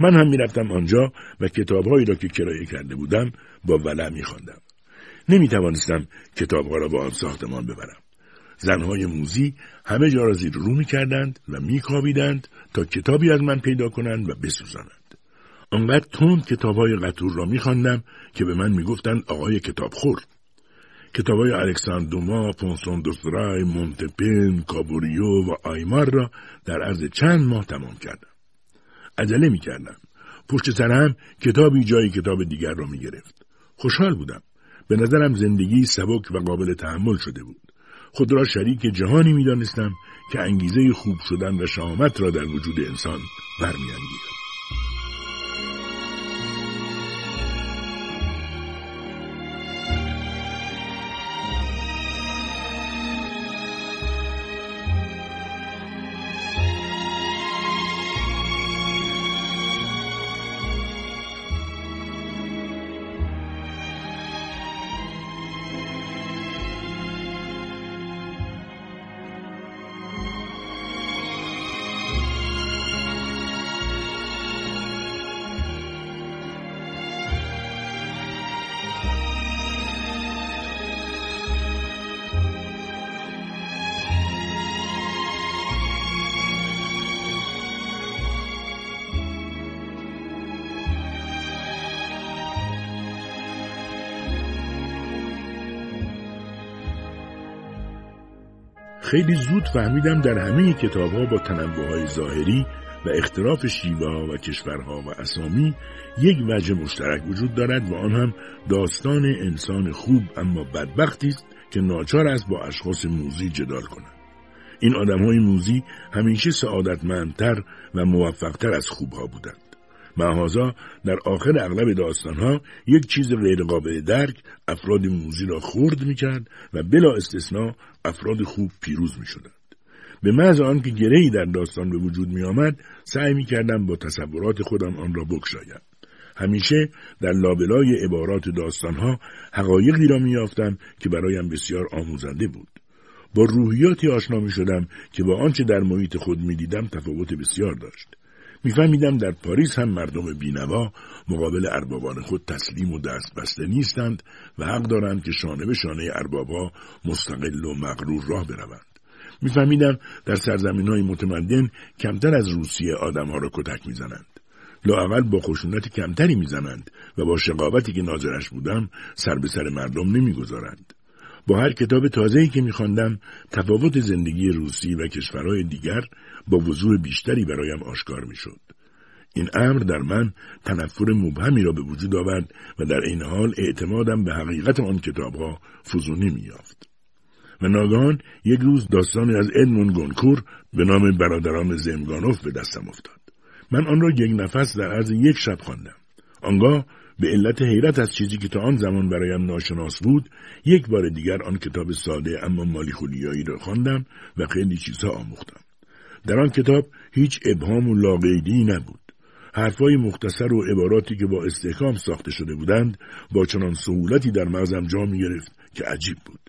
من هم می‌رفتم آنجا و کتابهایی را که کرایه کرده بودم با ولع میخواندم. نمی‌توانستم کتابها را با آن ساختمان ببرم. زنهای موزی همه جا را زیر رو می‌کردند و میکاویدند تا کتابی از من پیدا کنند و بسوزانند. آنقدر تند کتابهای قطور را میخواندم که به من می‌گفتند آقای کتابخور. کتابهای الکساندوما، پونسون دوسترای، مونتپن، کابوریو و آیمار را در عرض چند ماه تمام کردم. عجله می کردم. پشت سرم کتابی جای کتاب دیگر را می گرفت. خوشحال بودم. به نظرم زندگی سبک و قابل تحمل شده بود. خود را شریک جهانی می دانستم که انگیزه خوب شدن و شهامت را در وجود انسان برمیانگیزد. خیلی زود فهمیدم در همه کتاب ها با تنوع های ظاهری و اختلاف شیوه و کشورها و اسامی یک وجه مشترک وجود دارد و آن هم داستان انسان خوب اما بدبختی است که ناچار است با اشخاص موزی جدال کند. این آدم های موزی همیشه سعادتمندتر و موفقتر از خوبها بودند. معهازا در آخر اغلب داستانها یک چیز غیرقابل درک افراد موزی را خورد می‌کرد و بلا استثنا افراد خوب پیروز می‌شدند به محض آنکه گرهی در داستان به وجود می آمد سعی می کردم با تصورات خودم آن را بکشایم. همیشه در لابلای عبارات داستانها حقایقی را می که برایم بسیار آموزنده بود. با روحیاتی آشنا می شدم که با آنچه در محیط خود می دیدم تفاوت بسیار داشت. میفهمیدم در پاریس هم مردم بینوا مقابل اربابان خود تسلیم و دست بسته نیستند و حق دارند که شانه به شانه اربابها مستقل و مغرور راه بروند. میفهمیدم در سرزمین های متمدن کمتر از روسیه آدمها را کتک می‌زنند. لااقل با خشونت کمتری می‌زنند و با شقاوتی که ناظرش بودم سر به سر مردم نمی‌گذارند. با هر کتاب تازه‌ای که میخواندم تفاوت زندگی روسی و کشورهای دیگر با وضوح بیشتری برایم آشکار می‌شد. این امر در من تنفر مبهمی را به وجود آورد و در این حال اعتمادم به حقیقت آن کتابها فزونی مییافت. و ناگهان یک روز داستانی از ادمون گونکور به نام برادران زمگانوف به دستم افتاد. من آن را یک نفس در عرض یک شب خواندم. آنگاه به علت حیرت از چیزی که تا آن زمان برایم ناشناس بود یک بار دیگر آن کتاب ساده اما مالی خولیایی را خواندم و خیلی چیزها آموختم. در آن کتاب هیچ ابهام و لاقیدی نبود. حرفهای مختصر و عباراتی که با استحکام ساخته شده بودند با چنان سهولتی در مغزم جا می گرفت که عجیب بود.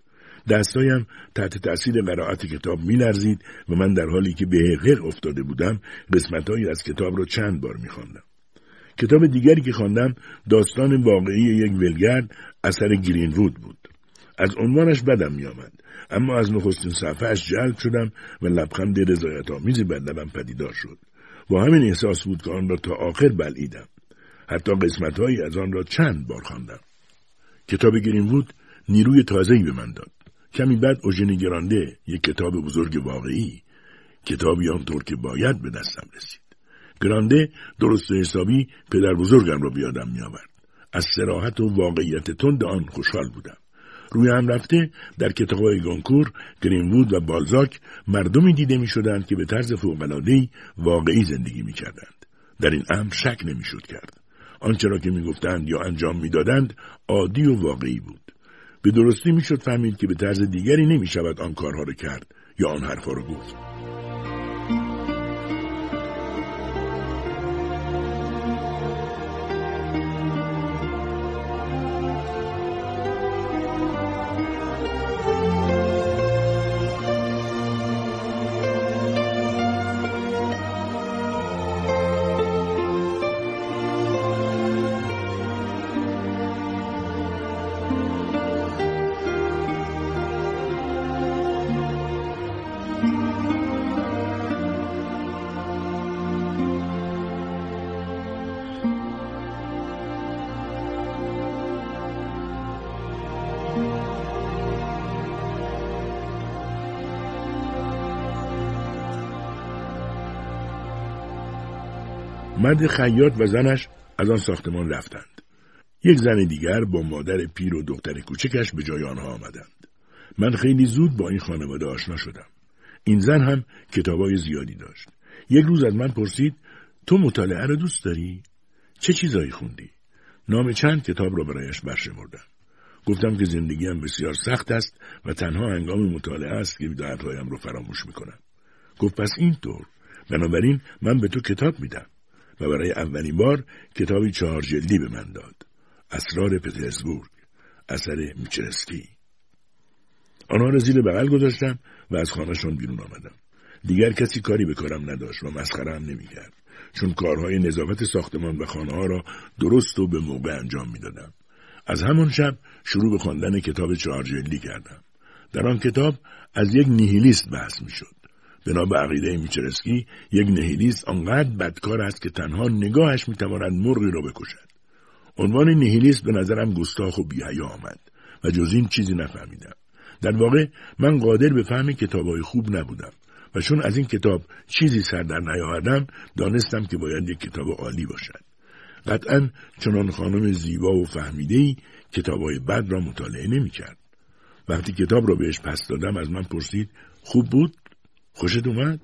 دستایم تحت تأثیر قرائت کتاب میلرزید و من در حالی که به حقق افتاده بودم قسمتهایی از کتاب را چند بار میخواندم. کتاب دیگری که خواندم داستان واقعی یک ولگرد اثر گرینوود بود. از عنوانش بدم میآمد. اما از نخستین صفحهاش جلب شدم و لبخند رضایت آمیزی بر لبم پدیدار شد. با همین احساس بود که آن را تا آخر بلعیدم. حتی قسمتهایی از آن را چند بار خواندم. کتاب گرینوود نیروی تازه‌ای به من داد. کمی بعد اوژنی گرانده یک کتاب بزرگ واقعی کتابی آنطور که باید به دستم رسید. گرانده درست حسابی پدر بزرگم را بیادم میآورد از سراحت و واقعیت تند آن خوشحال بودم روی هم رفته در کتابهای گانکور، گرینوود و بالزاک مردمی دیده می شدند که به طرز فوقلادهی واقعی زندگی می کردند. در این امر شک نمی شد کرد. آنچه را که می گفتند یا انجام می دادند عادی و واقعی بود. به درستی می شد فهمید که به طرز دیگری نمی شود آن کارها را کرد یا آن حرفها را گفت. مرد خیاط و زنش از آن ساختمان رفتند. یک زن دیگر با مادر پیر و دختر کوچکش به جای آنها آمدند. من خیلی زود با این خانواده آشنا شدم. این زن هم کتابای زیادی داشت. یک روز از من پرسید تو مطالعه را دوست داری؟ چه چیزایی خوندی؟ نام چند کتاب را برایش برشمردم. گفتم که زندگیم بسیار سخت است و تنها هنگام مطالعه است که دردهایم را فراموش می‌کنم. گفت پس اینطور بنابراین من به تو کتاب میدم. و برای اولین بار کتابی چهار جلدی به من داد. اسرار پترزبورگ اثر میچرسکی. آنها را زیر بغل گذاشتم و از خانهشان بیرون آمدم. دیگر کسی کاری به کارم نداشت و مسخره هم نمی‌کرد. چون کارهای نظافت ساختمان و خانه ها را درست و به موقع انجام می‌دادم. از همان شب شروع به خواندن کتاب چهار جلدی کردم. در آن کتاب از یک نیهیلیست بحث می‌شد. بنا به عقیده میچرسکی یک نهیلیست آنقدر بدکار است که تنها نگاهش می‌تواند مرغی را بکشد. عنوان نهیلیست به نظرم گستاخ و بیهیا آمد و جز این چیزی نفهمیدم. در واقع من قادر به فهم کتابهای خوب نبودم و چون از این کتاب چیزی سر در نیاوردم دانستم که باید یک کتاب عالی باشد. قطعا چنان خانم زیبا و فهمیدهای کتابهای بد را مطالعه نمی‌کرد. وقتی کتاب را بهش پس دادم از من پرسید خوب بود؟ خوشت اومد؟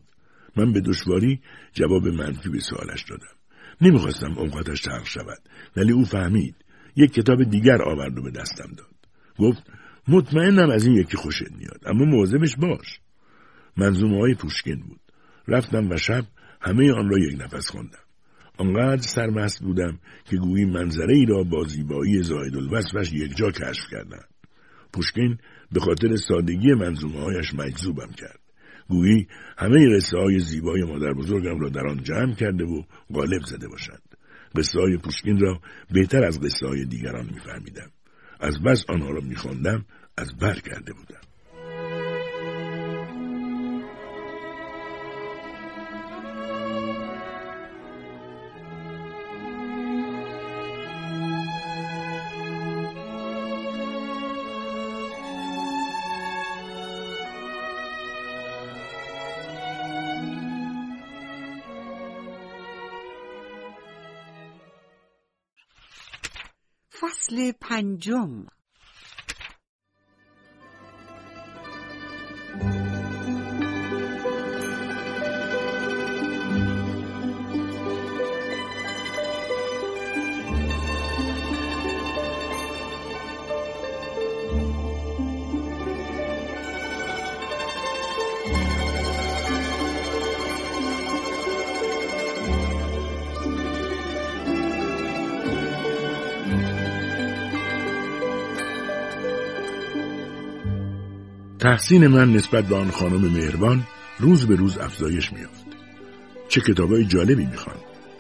من به دشواری جواب منفی به سوالش دادم. نمی‌خواستم اوقاتش تلخ شود ولی او فهمید. یک کتاب دیگر آورد و به دستم داد. گفت مطمئنم از این یکی خوشت میاد اما مواظبش باش. منظومه های پوشکین بود. رفتم و شب همه آن را یک نفس خواندم. آنقدر سرمست بودم که گویی منظره ای را با زیبایی زاید الوصفش یکجا کشف کردم. پوشکین به خاطر سادگی منظومه هایش مجذوبم کرد. گویی همه قصه های زیبای مادر بزرگم را در آن جمع کرده و غالب زده باشند. قصه های پوشکین را بهتر از قصه های دیگران میفهمیدم. از بس آنها را میخواندم از بر کرده بودم. پنجم. تحسین من نسبت به آن خانم مهربان روز به روز افزایش میافت چه کتابای جالبی می‌خوان.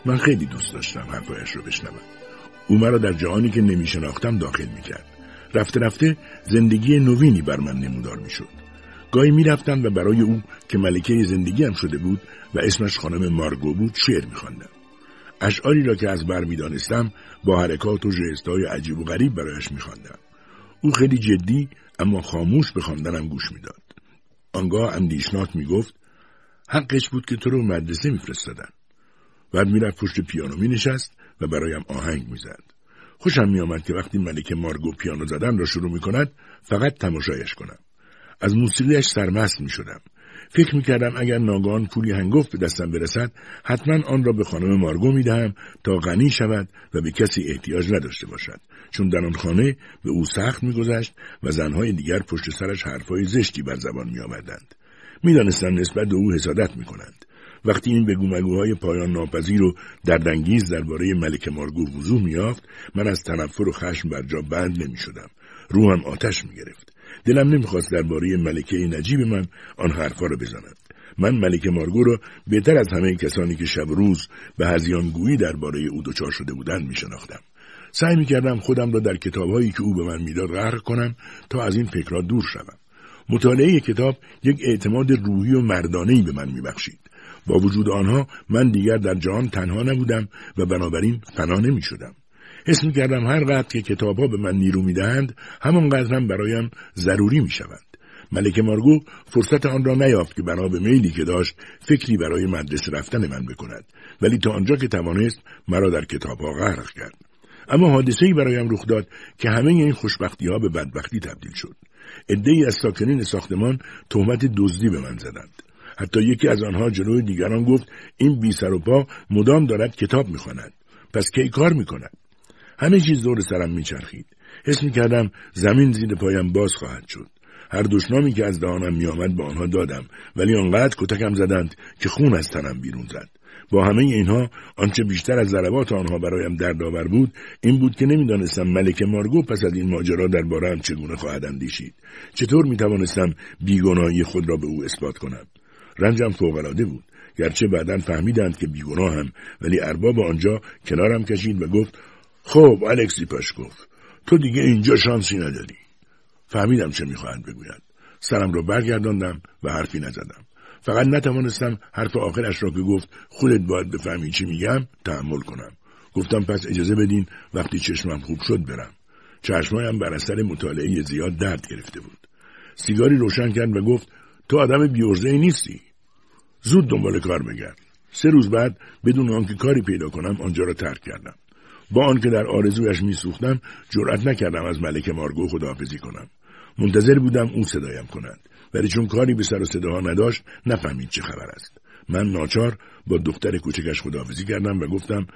من خیلی دوست داشتم حرفایش رو بشنوم. او مرا در جهانی که نمیشناختم داخل می‌کرد. رفته رفته زندگی نوینی بر من نمودار می‌شد. گاهی می‌رفتم و برای او که ملکه زندگیم شده بود و اسمش خانم مارگو بود شعر میخواندم. اشعاری را که از بر می‌دانستم با حرکات و ژستهای عجیب و غریب برایش میخواندم. او خیلی جدی اما خاموش به خواندنم گوش می‌داد. آنگاه اندیشناک می‌گفت حقش بود که تو رو مدرسه میفرستادن. بعد می‌رفت پشت پیانو مینشست و برایم آهنگ می‌زد. خوشم میآمد که وقتی ملکه مارگو پیانو زدن را شروع می‌کند فقط تماشایش کنم. از موسیقیش سرمست می‌شدم. فکر می‌کردم اگر ناگان پولی هنگفت به دستم برسد حتما آن را به خانم مارگو می‌دهم تا غنی شود و به کسی احتیاج نداشته باشد. چون در آن خانه به او سخت میگذشت و زنهای دیگر پشت سرش حرفهای زشتی بر زبان میآوردند. می‌دانستم نسبت به او حسادت می‌کنند. وقتی این بگومگوهای پایان ناپذیر و دردانگیز درباره ملک مارگو وضوح میافت من از تنفر و خشم بر جا بند نمی‌شدم. روحم آتش می‌گرفت. دلم نمی‌خواست درباره ملکه نجیب من آن حرفها را بزند. من ملک مارگو را بهتر از همه کسانی که شب روز به هزیانگویی درباره او دچار شده بودند میشناختم. سعی می‌کردم خودم را در کتابهایی که او به من می‌داد غرق کنم تا از این فکرها دور شوم. مطالعه کتاب یک اعتماد روحی و مردانهای به من میبخشید. با وجود آنها من دیگر در جهان تنها نبودم و بنابراین فنا نمی شدم. حس می کردم هر وقت که کتاب ها به من نیرو می دهند همانقدر هم برایم ضروری می شوند. ملک مارگو فرصت آن را نیافت که بنا به میلی که داشت فکری برای مدرسه رفتن من بکند. ولی تا آنجا که توانست مرا در کتاب ها غرق کرد. اما حادثه ای برایم رخ داد که همه این خوشبختی ها به بدبختی تبدیل شد. ای از ساکنین ساختمان تهمت دزدی به من زدند. حتی یکی از آنها جلوی دیگران گفت این بی سر و پا مدام دارد کتاب می‌خواند. پس کی کار می‌کند؟ همه چیز دور سرم میچرخید. حس می‌کردم زمین زیر پایم باز خواهد شد. هر دشنامی که از دهانم میآمد به آنها دادم ولی آنقدر کتکم زدند که خون از تنم بیرون زد. با همه اینها آنچه بیشتر از ضربات آنها برایم دردآور بود این بود که نمی‌دانستم ملک مارگو پس از این ماجرا دربارهام چگونه خواهد اندیشید. چطور می‌توانستم بیگناهی خود را به او اثبات کنم؟ رنجم فوقالعاده بود. گرچه بعدا فهمیدند که هم ولی ارباب آنجا کنارم کشید و گفت خب الکسی گفت. تو دیگه اینجا شانسی نداری. فهمیدم چه می‌خواهند بگوید سرم را برگرداندم و حرفی نزدم. فقط نتوانستم حرف آخرش را که گفت خودت باید بفهمی چی میگم تحمل کنم. گفتم پس اجازه بدین وقتی چشمم خوب شد برم. چشمایم بر اثر مطالعه زیاد درد گرفته بود. سیگاری روشن کرد و گفت تو آدم بیورزه نیستی. زود دنبال کار بگرد. سه روز بعد بدون آنکه کاری پیدا کنم آنجا را ترک کردم. با آنکه در آرزویش میسوختم جرأت نکردم از ملک مارگو خداحافظی کنم. منتظر بودم او صدایم کند ولی چون کاری به سر و صداها نداشت نفهمید چه خبر است. من ناچار با دختر کوچکش خداحافظی کردم و گفتم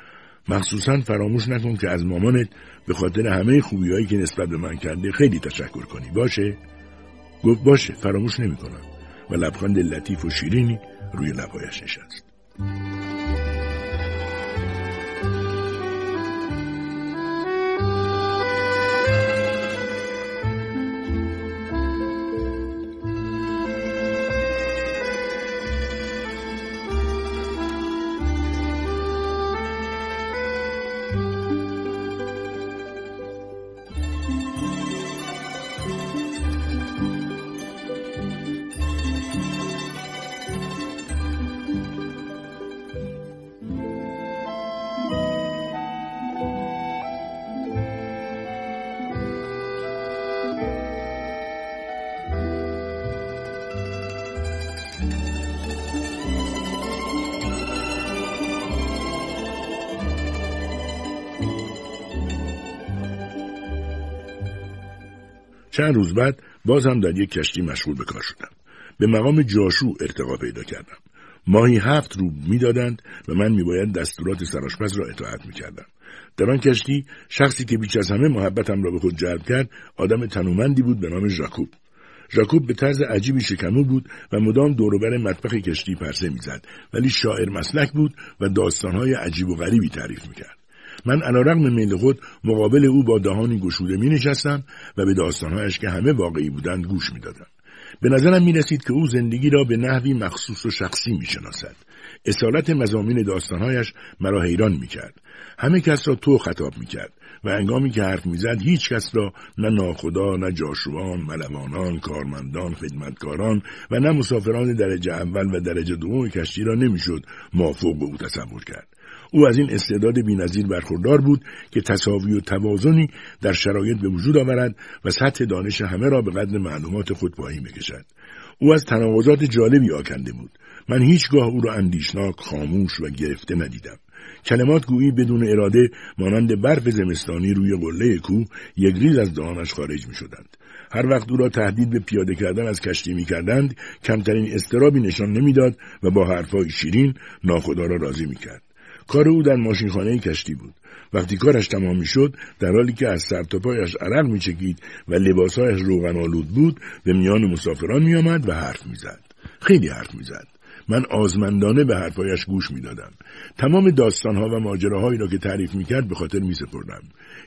مخصوصا فراموش نکن که از مامانت به خاطر همه خوبیهایی که نسبت به من کرده خیلی تشکر کنی. باشه؟ گفت باشه فراموش نمی‌کنم. و لبخند لطیف و شیرینی روی لبایش نشست. چند روز بعد باز هم در یک کشتی مشغول به کار شدم. به مقام جاشو ارتقا پیدا کردم. ماهی هفت روب می‌دادند و من میباید دستورات سراشپس را اطاعت می‌کردم. در آن کشتی شخصی که بیش از همه محبتم را به خود جلب کرد آدم تنومندی بود به نام ژاکوب. ژاکوب به طرز عجیبی شکمو بود و مدام دوروبر مطبخ کشتی پرسه می‌زد ولی شاعر مسلک بود و داستانهای عجیب و غریبی تعریف می‌کرد. من علیرغم میل خود مقابل او با دهانی گشوده می نشستم و به داستانهایش که همه واقعی بودند گوش می دادم. به نظرم می رسید که او زندگی را به نحوی مخصوص و شخصی می شناسد. اصالت مزامین داستانهایش مرا حیران می کرد. همه کس را تو خطاب می کرد و انگامی که حرف می‌زد هیچ کس را نه ناخدا نه جاشوان ملوانان کارمندان خدمتکاران و نه مسافران درجه اول و درجه دوم کشتی را نمی‌شد مافوق به او تصور کرد او از این استعداد بینظیر برخوردار بود که تصاوی و توازنی در شرایط به وجود آورد و سطح دانش همه را به قدر معلومات خود پایین بکشد او از تناقضات جالبی آکنده بود من هیچگاه او را اندیشناک خاموش و گرفته ندیدم کلمات گویی بدون اراده مانند برف زمستانی روی قله کوه یک ریز از دهانش خارج می شدند. هر وقت او را تهدید به پیاده کردن از کشتی می کردند کمترین استرابی نشان نمی‌داد و با حرفهای شیرین ناخدا را راضی می کرد. کار او در ماشینخانه کشتی بود. وقتی کارش تمام می شد در حالی که از سر تا پایش عرق می چکید و لباسهایش روغن آلود بود به میان مسافران می آمد و حرف می زد. خیلی حرف می زد. من آزمندانه به حرفایش گوش می‌دادم تمام داستانها و ماجراهایی را که تعریف می‌کرد به خاطر میسپردم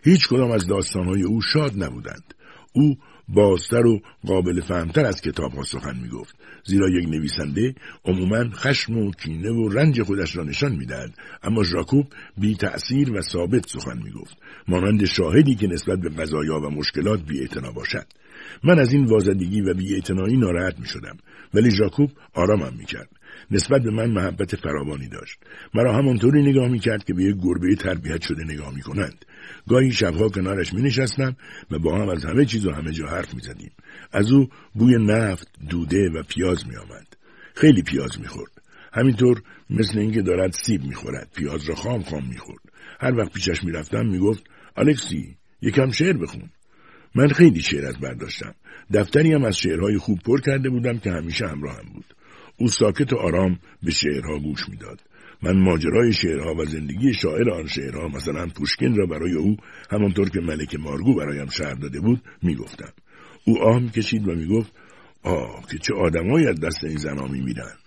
هیچ کدام از داستانهای او شاد نبودند او بازتر و قابل فهمتر از کتابها سخن می‌گفت زیرا یک نویسنده عموما خشم و کینه و رنج خودش را نشان می‌دهد. اما ژاکوب بی تأثیر و ثابت سخن می‌گفت. مانند شاهدی که نسبت به قضایا و مشکلات بی باشد. من از این وازدگی و بی ناراحت می شدم ولی ژاکوب آرامم می کرد. نسبت به من محبت فراوانی داشت. مرا همانطوری نگاه می کرد که به یک گربه تربیت شده نگاه می کنند گاهی شبها کنارش می نشستم و با هم از همه چیز و همه جا حرف می زدیم. از او بوی نفت، دوده و پیاز می آمد. خیلی پیاز می خورد. همینطور مثل اینکه دارد سیب می خورد. پیاز را خام خام می خورد. هر وقت پیشش می رفتم می گفت الکسی یکم شعر بخون. من خیلی شعر از برداشتم. دفتری هم از شعرهای خوب پر کرده بودم که همیشه همراهم بود. او ساکت و آرام به شعرها گوش می‌داد. من ماجرای شعرها و زندگی شاعر آن شعرها مثلا پوشکین را برای او همانطور که ملک مارگو برایم شعر داده بود می‌گفتم. او آه کشید و می‌گفت آه که چه آدمایی از دست این زنا میمیرند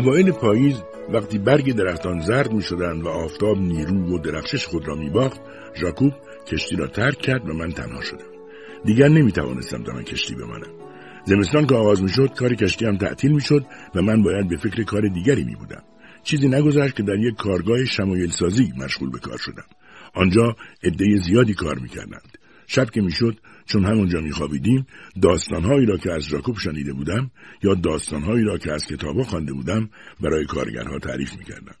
اوایل پاییز وقتی برگ درختان زرد می شدن و آفتاب نیرو و درخشش خود را می باخت ژاکوب کشتی را ترک کرد و من تنها شدم. دیگر نمی توانستم در کشتی بمانم. زمستان که آغاز می شد کار کشتی هم تعطیل می شد و من باید به فکر کار دیگری می بودم چیزی نگذشت که در یک کارگاه شمایل سازی مشغول به کار شدم. آنجا عده زیادی کار می کردند شب که می‌شد چون همونجا میخوابیدیم داستانهایی را که از ژاکوب شنیده بودم یا داستانهایی را که از کتابا خوانده بودم برای کارگرها تعریف می‌کردم.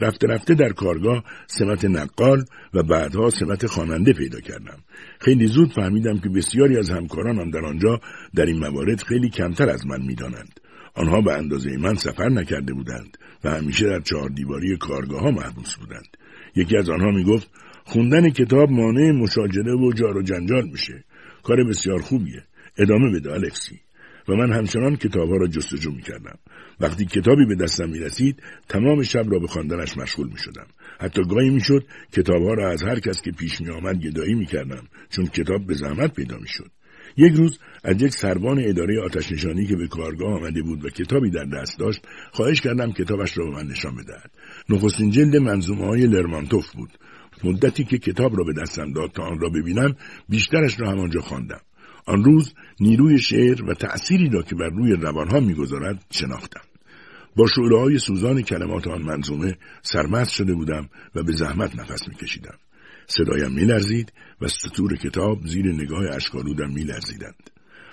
رفته رفته در کارگاه سمت نقال و بعدها سمت خواننده پیدا کردم. خیلی زود فهمیدم که بسیاری از همکارانم در آنجا در این موارد خیلی کمتر از من می‌دانند. آنها به اندازه من سفر نکرده بودند و همیشه در چهار دیواری کارگاه ها محبوس بودند. یکی از آنها می‌گفت خوندن کتاب مانع مشاجره و جار و جنجال میشه. کار بسیار خوبیه. ادامه بده الکسی. و من همچنان کتابها را جستجو می‌کردم. وقتی کتابی به دستم می‌رسید تمام شب را به خواندنش مشغول می‌شدم. حتی گاهی می‌شد کتابها را از هر کس که پیش میآمد گدایی می‌کردم چون کتاب به زحمت پیدا می‌شد. یک روز از یک سربان اداره آتش نشانی که به کارگاه آمده بود و کتابی در دست داشت خواهش کردم کتابش را به من نشان بدهد. نخستین جلد منظومه های لرمانتوف بود. مدتی که کتاب را به دستم داد تا آن را ببینم بیشترش را همانجا خواندم. آن روز نیروی شعر و تأثیری را که بر روی روانها می‌گذارد شناختم. با شعله های سوزان کلمات آن منظومه سرمست شده بودم و به زحمت نفس میکشیدم. صدایم میلرزید و سطور کتاب زیر نگاه اشکالودم میلرزیدند.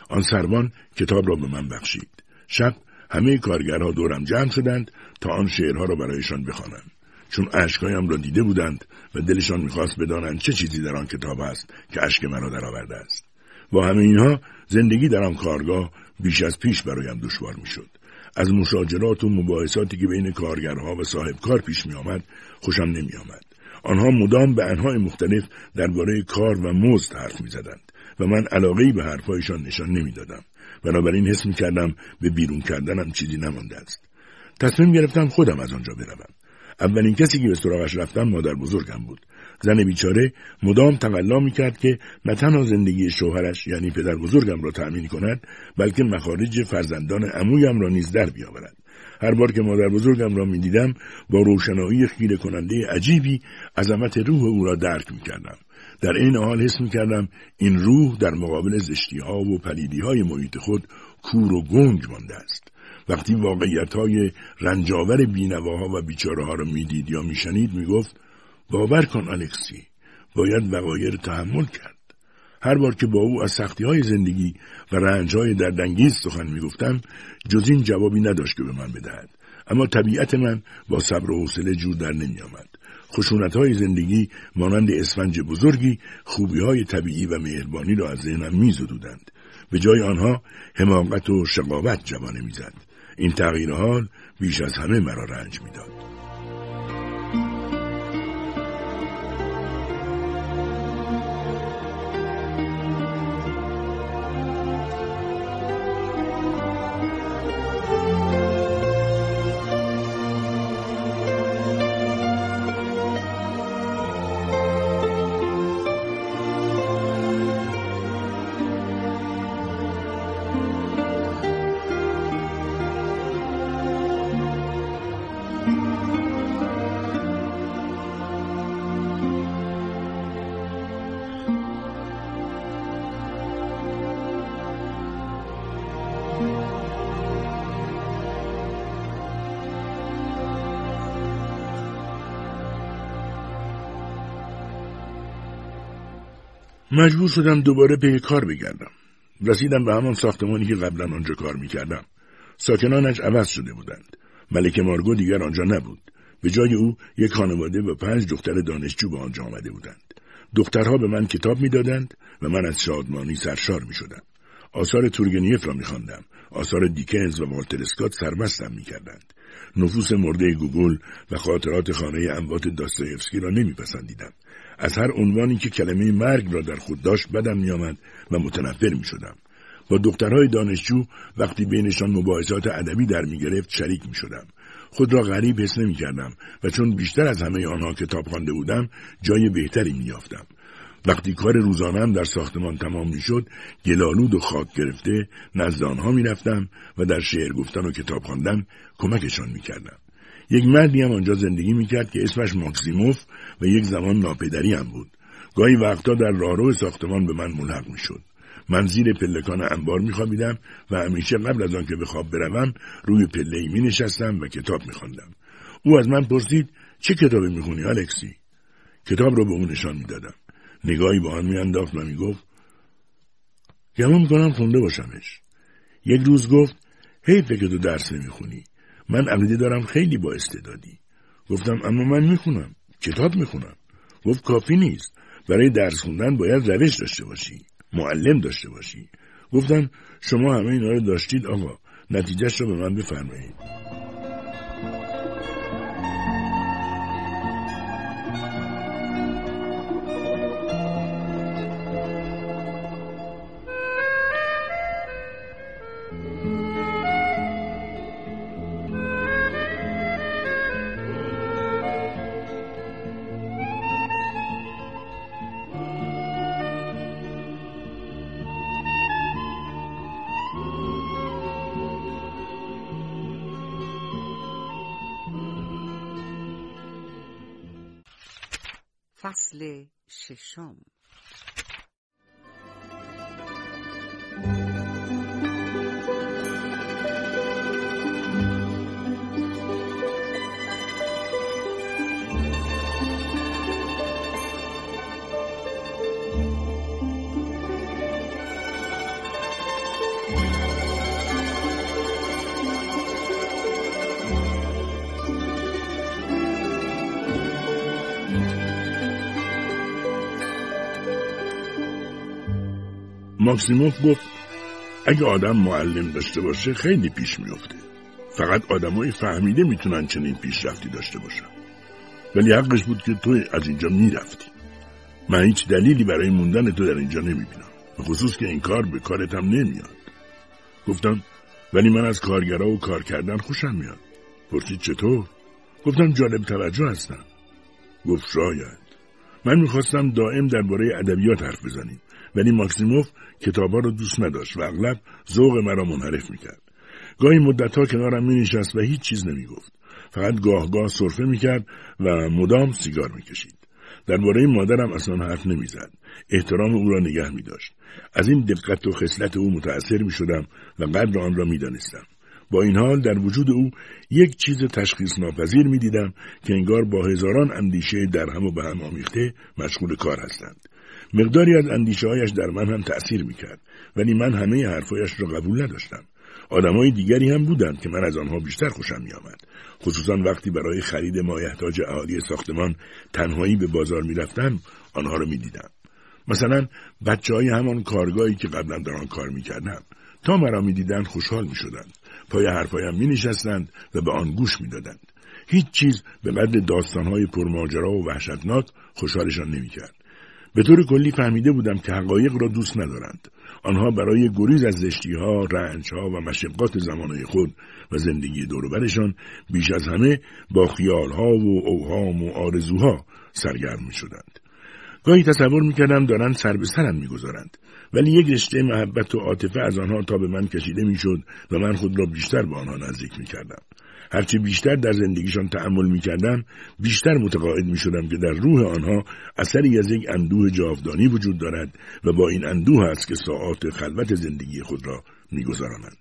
آن سربان کتاب را به من بخشید. شب همه کارگرها دورم جمع شدند تا آن شعرها را برایشان بخوانم. چون اشکهایم را دیده بودند و دلشان می‌خواست بدانند چه چیزی در آن کتاب است که اشک مرا درآورده است با همه اینها زندگی در آن کارگاه بیش از پیش برایم دشوار می‌شد از مشاجرات و مباحثاتی که بین کارگرها و صاحب کار پیش می آمد خوشم نمی آمد. آنها مدام به انهای مختلف درباره کار و مزد حرف می زدند و من علاقه به حرفهایشان نشان نمی دادم. بنابراین حس می کردم به بیرون کردنم چیزی نمانده است. تصمیم گرفتم خودم از آنجا بروم. اولین کسی که به سراغش رفتم مادر بزرگم بود. زن بیچاره مدام تقلا می‌کرد که نه تنها زندگی شوهرش یعنی پدر بزرگم را تأمین کند بلکه مخارج فرزندان عمویم را نیز در بیاورد هر بار که مادر بزرگم را می‌دیدم با روشنایی خیره کننده عجیبی عظمت روح او را درک می‌کردم در این حال حس می‌کردم این روح در مقابل زشتی ها و پلیدی های محیط خود کور و گنگ مانده است. وقتی واقعیت های رنجاور بینواها و بیچاره ها را می‌دید یا میشنید می‌گفت باور کن الکسی باید وقایر تحمل کرد. هر بار که با او از سختی های زندگی و رنج های دردانگیز سخن می‌گفتم جز این جوابی نداشت که به من بدهد. اما طبیعت من با صبر و حوصله جور در نمی آمد. خشونت های زندگی مانند اسفنج بزرگی خوبی های طبیعی و مهربانی را از ذهنم می زدودند. به جای آنها حماقت و شقاوت جوانه می‌زد. این تغییر حال بیش از همه مرا رنج می‌داد. مجبور شدم دوباره پی کار بگردم. رسیدم به همان ساختمانی که قبلا آنجا کار می‌کردم. ساکنانش عوض شده بودند. ملکه مارگو دیگر آنجا نبود. به جای او یک خانواده و پنج دختر دانشجو به آنجا آمده بودند. دخترها به من کتاب می‌دادند و من از شادمانی سرشار می شدم. آثار تورگنیف را میخواندم. آثار دیکنز و والتر اسکات سرمستم می‌کردند. نفوس مرده گوگول و خاطرات خانه اموات داستایفسکی را نمیپسندیدم. از هر عنوانی که کلمه مرگ را در خود داشت بدم میآمد و متنفر می شدم. با دخترهای دانشجو وقتی بینشان مباحثات ادبی در می گرفت شریک می شدم. خود را غریب حس نمی کردم و چون بیشتر از همه آنها کتاب خوانده بودم جای بهتری می یافتم. وقتی کار روزانم در ساختمان تمام می شد گلالود و خاک گرفته نزد آنها می رفتم و در شعر گفتن و کتاب خواندن کمکشان می کردم. یک مردی هم آنجا زندگی می‌کرد که اسمش ماکسیموف و یک زمان ناپدری هم بود. گاهی وقتا در راهرو ساختمان به من ملحق می‌شد. من زیر پلکان انبار میخوابیدم و همیشه قبل از آنکه به خواب بروم روی پله ای می نشستم و کتاب میخواندم. او از من پرسید چه کتابی می‌خونی الکسی؟ کتاب را به او نشان می‌دادم. نگاهی با آن میانداخت و می‌گفت گمان می‌کنم خونده باشمش. یک روز گفت حیفه که تو درس نمی‌خونی. من عقیده دارم خیلی با استعدادی. گفتم اما من می‌خونم کتاب می‌خونم. گفت کافی نیست. برای درس خوندن باید روش داشته باشی معلم داشته باشی. گفتم شما همه اینا رو داشتید آقا. نتیجهش رو به من بفرمایید. فصل ششم. ماکسیموف گفت اگه آدم معلم داشته باشه خیلی پیش میفته فقط آدمای فهمیده می‌تونن چنین پیشرفتی داشته باشن. ولی حقش بود که تو از اینجا می‌رفتی. من هیچ دلیلی برای موندن تو در اینجا نمی‌بینم. به خصوص که این کار به کارتم نمیاد. گفتم ولی من از کارگرا و کار کردن خوشم میاد. پرسید چطور؟ گفتم جالب توجه هستم. گفت شاید. من می‌خواستم دائم درباره ادبیات حرف بزنیم. ولی ماکسیموف کتابا رو دوست نداشت و اغلب ذوق مرا منحرف می‌کرد. گاهی مدتها کنارم مینشست و هیچ چیز نمی‌گفت. فقط گاه گاه صرفه می‌کرد و مدام سیگار می‌کشید. درباره مادرم اصلا حرف نمی‌زد. احترام او را نگه میداشت. از این دقت و خصلت او متأثر می‌شدم و قدر آن را می‌دانستم. با این حال در وجود او یک چیز تشخیص ناپذیر می دیدم که انگار با هزاران اندیشه در هم و به هم آمیخته مشغول کار هستند. مقداری از اندیشه هایش در من هم تأثیر می کرد ولی من همه حرفایش را قبول نداشتم. آدمای دیگری هم بودند که من از آنها بیشتر خوشم می آمد. خصوصا وقتی برای خرید مایحتاج اهالی ساختمان تنهایی به بازار می رفتم آنها را می دیدم. مثلا بچه های همان کارگاهی که قبلا در آن کار می کردم. تا مرا می دیدن خوشحال می شدند. پای حرفایم می نشستند و به آن گوش می دادند. هیچ چیز به قدر داستانهای پرماجرا و وحشتناک خوشحالشان نمی کرد. به طور کلی فهمیده بودم که حقایق را دوست ندارند. آنها برای گریز از زشتی ها، رنج ها و مشقات زمانه خود و زندگی دوروبرشان بیش از همه با خیال ها و اوهام و آرزوها سرگرم می شدند. گاهی تصور می کردم دارند سر به سرم می گذارند. ولی یک رشته محبت و عاطفه از آنها تا به من کشیده می‌شد و من خود را بیشتر به آنها نزدیک می کردم. هرچه بیشتر در زندگیشان تحمل می کردم بیشتر متقاعد می شدم که در روح آنها اثری از یک اندوه جاودانی وجود دارد و با این اندوه است که ساعات خلوت زندگی خود را میگذرانند.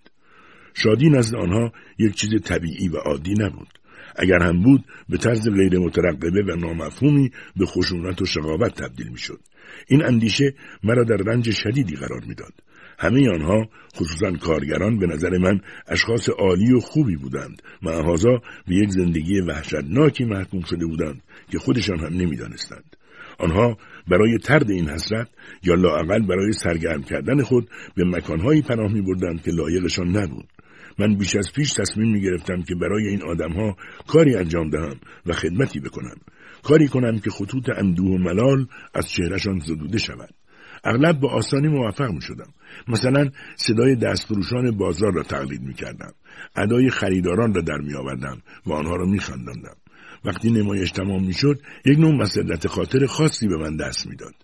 شادی نزد آنها یک چیز طبیعی و عادی نبود. اگر هم بود به طرز غیر مترقبه و نامفهومی به خشونت و شقاوت تبدیل می شد. این اندیشه مرا در رنج شدیدی قرار می‌داد. همه آنها خصوصا کارگران به نظر من اشخاص عالی و خوبی بودند معهازا به یک زندگی وحشتناکی محکوم شده بودند که خودشان هم نمی‌دانستند. آنها برای ترد این حسرت یا لااقل برای سرگرم کردن خود به مکانهایی پناه می بردند که لایقشان نبود. من بیش از پیش تصمیم می گرفتم که برای این آدمها کاری انجام دهم و خدمتی بکنم. کاری کنم که خطوط اندوه و ملال از چهرهشان زدوده شود. اغلب با آسانی موفق می شدم. مثلا صدای دستفروشان بازار را تقلید می کردم. ادای خریداران را در می آوردم و آنها را می خندندم. وقتی نمایش تمام می شد یک نوع مسلط خاطر خاصی به من دست می‌داد.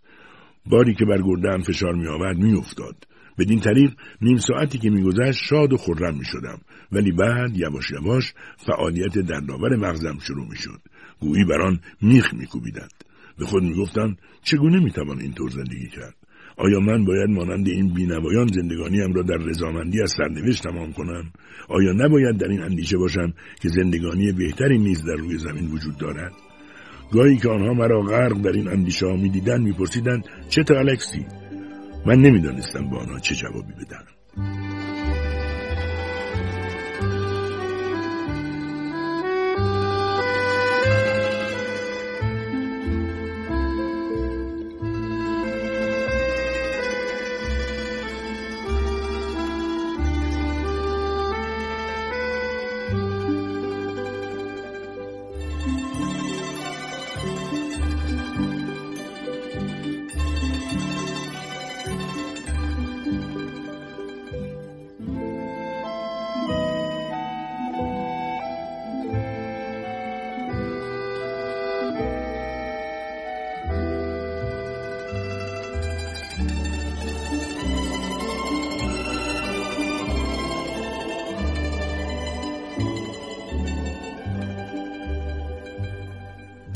باری که بر گردم فشار می آورد می افتاد. بدین طریق نیم ساعتی که میگذشت شاد و خرم می شدم ولی بعد یواش یواش فعالیت دردآور مغزم شروع می شد. گویی بر آن میخ میکوبیدند به خود می‌گفتم چگونه می‌توان اینطور زندگی کرد آیا من باید مانند این بینوایان زندگانیم را در رضامندی از سرنوشت تمام کنم؟ آیا نباید در این اندیشه باشم که زندگانی بهتری نیز در روی زمین وجود دارد؟ گاهی که آنها مرا غرق در این اندیشه ها می‌دیدند میپرسیدند چه تا الکسی؟ من نمی‌دانستم با آنها چه جوابی بدم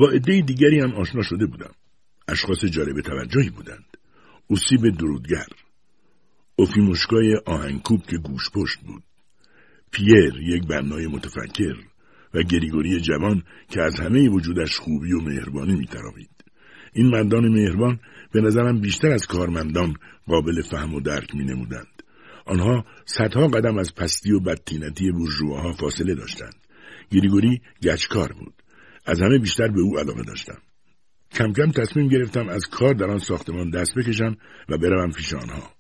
با عده دیگری هم آشنا شده بودم. اشخاص جالب توجهی بودند. اوسیب درودگر. اوفیموشکای آهنکوب که گوش پشت بود. پیر یک بنای متفکر و گریگوری جوان که از همه وجودش خوبی و مهربانی میتراوید. این مردان مهربان به نظرم بیشتر از کارمندان قابل فهم و درک می نمودند. آنها صدها قدم از پستی و بدتینتی بورژواها فاصله داشتند. گریگوری گچکار بود. از همه بیشتر به او علاقه داشتم. کم کم تصمیم گرفتم از کار در آن ساختمان دست بکشم و بروم پیش آنها.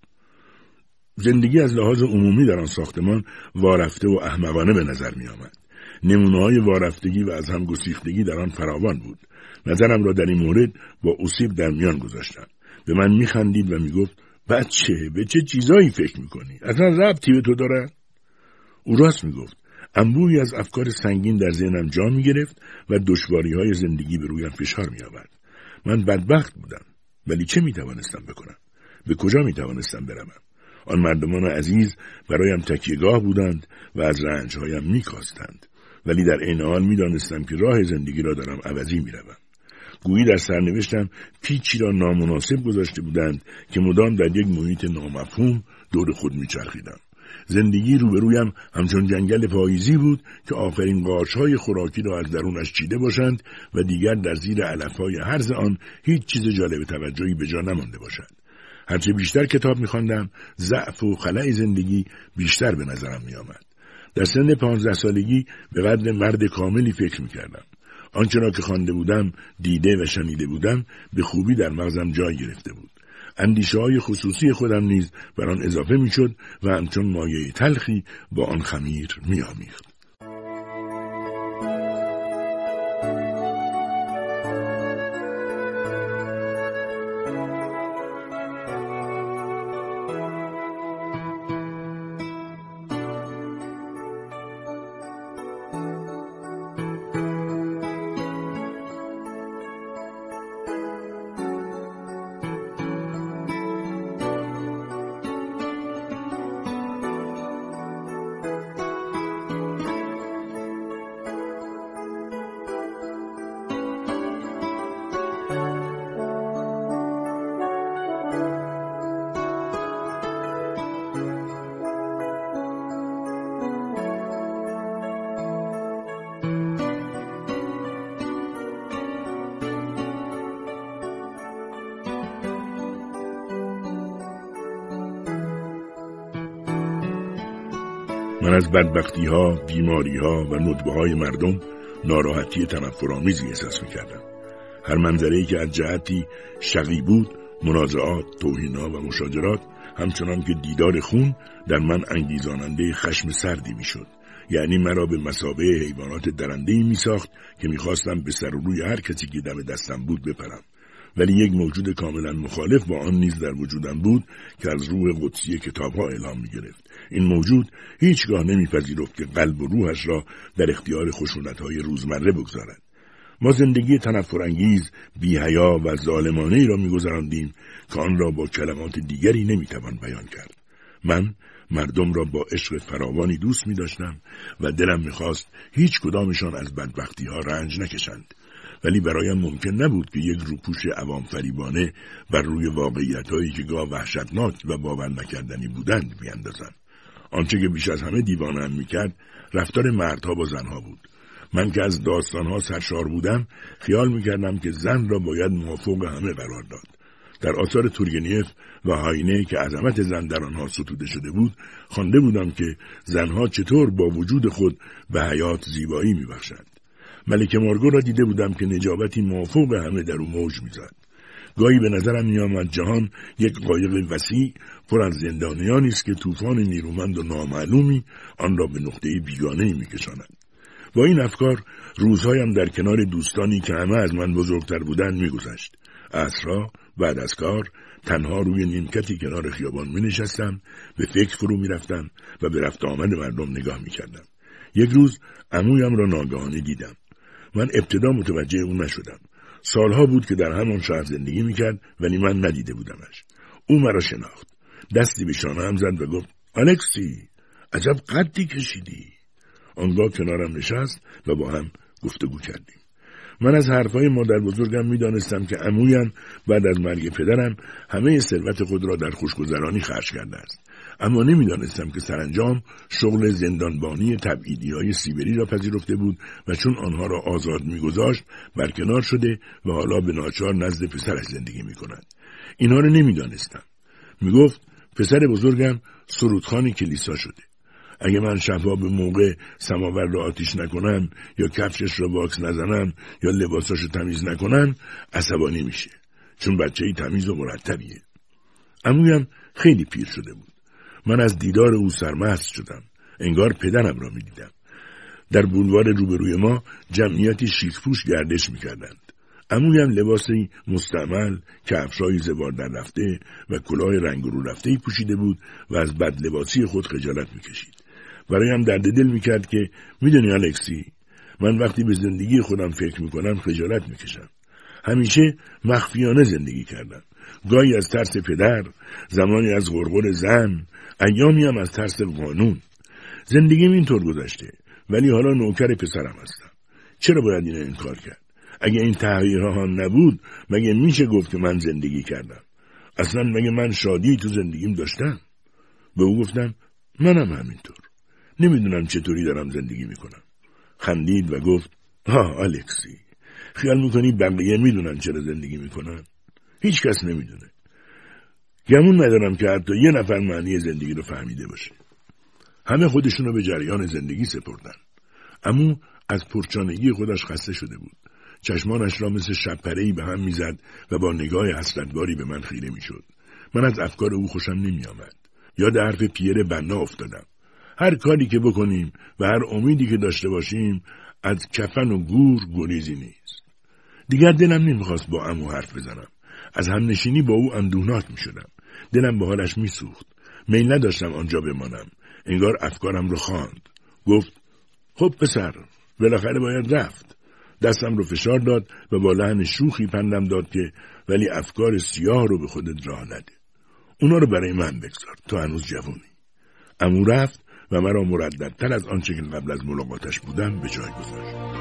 زندگی از لحاظ عمومی در آن ساختمان وارفته و احمقانه به نظر می آمد. نمونه های وارفتگی و از هم گسیختگی در آن فراوان بود. نظرم را در این مورد با اصیب در میان گذاشتم. به من میخندید و می‌گفت بچه به چه چیزایی فکر می‌کنی؟ اصلا ربطی به تو دارد؟ او راست می‌گفت. انبوهی از افکار سنگین در ذهنم جا می گرفت و دشواری های زندگی به رویم فشار می آورد. من بدبخت بودم ولی چه می توانستم بکنم؟ به کجا می توانستم بروم؟ آن مردمان عزیز برایم تکیهگاه بودند و از رنجهایم میکاستند ولی در عین حال می‌دانستم که راه زندگی را دارم عوضی می‌روم گویی در سرنوشتم پیچی را نامناسب گذاشته بودند که مدام در یک محیط نامفهوم دور خود میچرخیدم زندگی روبرویم همچون جنگل پاییزی بود که آخرین قارچهای خوراکی را از درونش چیده باشند و دیگر در زیر علفهای هرز آن هیچ چیز جالب توجهی به جا نمانده باشد. هرچه بیشتر کتاب میخواندم ضعف و خلع زندگی بیشتر به نظرم میآمد. در سن پانزده سالگی به قدر مرد کاملی فکر می‌کردم. آنچه را که خوانده بودم دیده و شنیده بودم به خوبی در مغزم جای گرفته بود. اندیشه های خصوصی خودم نیز بر آن اضافه می‌شد و همچون مایه تلخی با آن خمیر میآمیخت. از بدبختی ها، بیماری ها و ندبه های مردم ناراحتی تنفرآمیزی احساس می‌کردم. هر منظره که از جهتی شقی بود، منازعات، توهینا و مشاجرات همچنان که دیدار خون در من انگیزاننده خشم سردی می‌شد. یعنی مرا به مسابه حیوانات درنده می ساخت که می‌خواستم به سر و روی هر کسی که دم دستم بود بپرم. ولی یک موجود کاملا مخالف با آن نیز در وجودم بود که از روح قدسی کتابها اعلام می گرفت. این موجود هیچگاه نمیپذیرفت که قلب و روحش را در اختیار خشونتهای روزمره بگذارد. ما زندگی تنفرانگیز بیهیا و ظالمانه ای را میگذراندیم که آن را با کلمات دیگری نمی‌توان بیان کرد. من مردم را با عشق فراوانی دوست می داشتم و دلم می‌خواست هیچ کدامشان از بدبختی ها رنج نکشند. ولی برایم ممکن نبود که یک روپوش عوام فریبانه بر روی واقعیت هایی که گاه وحشتناک و باور نکردنی بودند بیاندازم. آنچه که بیش از همه دیوانم می‌کرد رفتار مردها با زنها بود. من که از داستانها سرشار بودم خیال می‌کردم که زن را باید موافق همه قرار داد. در آثار تورگنیف و هاینه که عظمت زن در آنها ستوده شده بود خوانده بودم که زنها چطور با وجود خود به حیات زیبایی میبخشند ملکه مارگو را دیده بودم که نجابتی موافق همه در او موج می‌زد گاهی به نظرم میآمد جهان یک قایق وسیع پر از زندانیانی است که طوفان نیرومند و نامعلومی آن را به نقطه بیگانه میکشاند با این افکار روزهایم در کنار دوستانی که همه از من بزرگتر بودند میگذشت عصرها بعد از کار تنها روی نیمکتی کنار خیابان می نشستم به فکر فرو می رفتم و به رفت آمد مردم نگاه می کردم. یک روز عمویم را ناگهانی دیدم. من ابتدا متوجه او نشدم. سالها بود که در همان شهر زندگی می کرد ولی من ندیده بودمش. او مرا شناخت. دستی به شانه هم زد و گفت الکسی عجب قدی کشیدی آنگاه کنارم نشست و با هم گفتگو کردیم من از حرفهای مادر بزرگم می‌دانستم که عمویم بعد از مرگ پدرم همه ثروت خود را در خوشگذرانی خرج کرده است اما نمی‌دانستم که سرانجام شغل زندانبانی تبعیدی های سیبری را پذیرفته بود و چون آنها را آزاد میگذاشت برکنار شده و حالا به ناچار نزد پسرش زندگی می کند. اینها را نمی‌دانستم. می‌گفت پسر بزرگم سرودخان کلیسا شده. اگه من شبها به موقع سماور را آتیش نکنم یا کفشش را واکس نزنم یا لباساشو تمیز نکنم عصبانی میشه چون بچه ای تمیز و مرتبیه امویم خیلی پیر شده بود من از دیدار او سرمست شدم. انگار پدرم را می‌دیدم. در بولوار روبروی ما جمعیتی شیکپوش گردش می‌کردند. امویم لباسی مستعمل کفشای زبار در رفته و کلاه رنگ رو رفته پوشیده بود و از بد لباسی خود خجالت می‌کشید. برایم درد دل می‌کرد که می‌دونی الکسی من وقتی به زندگی خودم فکر می‌کنم خجالت می‌کشم. همیشه مخفیانه زندگی کردم. گاهی از ترس پدر زمانی از غرغر زن ایامی هم از ترس قانون. زندگیم اینطور گذشته ولی حالا نوکر پسرم هستم. چرا باید این انکار کرد؟ اگه این تغییرها نبود مگه میشه گفت که من زندگی کردم؟ اصلا مگه من شادی تو زندگیم داشتم؟ به او گفتم منم همینطور. نمی‌دونم چطوری دارم زندگی می‌کنم. خندید و گفت ها الکسی خیال می‌کنی بقیه می‌دونن چرا زندگی می‌کنن؟ هیچ کس نمی‌دونه. گمون ندارم که حتی یه نفر معنی زندگی رو فهمیده باشه. همه خودشون رو به جریان زندگی سپردن. اما از پرچانگی خودش خسته شده بود. چشمانش را مثل شبپرهی به هم می‌زد و با نگاه حسرتباری به من خیره می‌شد. من از افکار او خوشم نمیآمد. یاد حرف پیر بنا افتادم. هر کاری که بکنیم و هر امیدی که داشته باشیم از کفن و گور گریزی نیست. دیگر دلم نمی‌خواست با امو حرف بزنم. از همنشینی با او اندونات می‌شدم. دلم به حالش میسوخت. میل نداشتم آنجا بمانم. انگار افکارم رو خواند. گفت خب پسر بالاخره باید رفت. دستم رو فشار داد و با لحن شوخی پندم داد که ولی افکار سیاه رو به خودت راه نده. اونا رو برای من بگذار تو هنوز جوانی امو رفت و مرا مرددتر از آنچه که قبل از ملاقاتش بودم به جای گذاشت.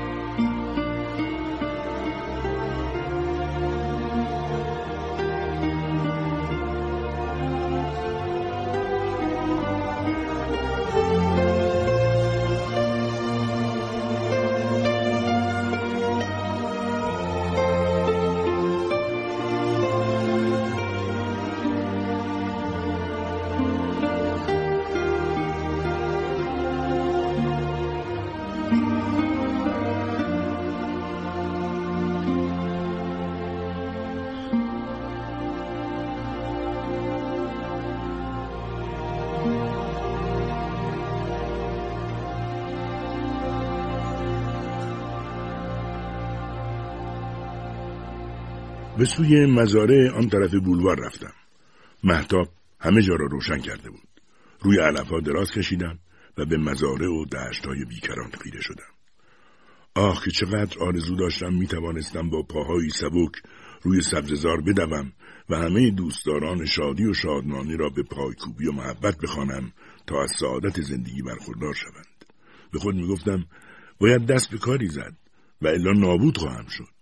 به سوی مزاره آن طرف بولوار رفتم. محتاب همه جا را روشن کرده بود. روی علفها دراز کشیدم و به مزاره و دشتهای بیکران خیره شدم. آه که چقدر آرزو داشتم می توانستم با پاهایی سبک روی سبززار بدوم و همه دوستداران شادی و شادمانی را به پایکوبی و محبت بخوانم تا از سعادت زندگی برخوردار شوند. به خود می گفتم باید دست به کاری زد و الا نابود خواهم شد.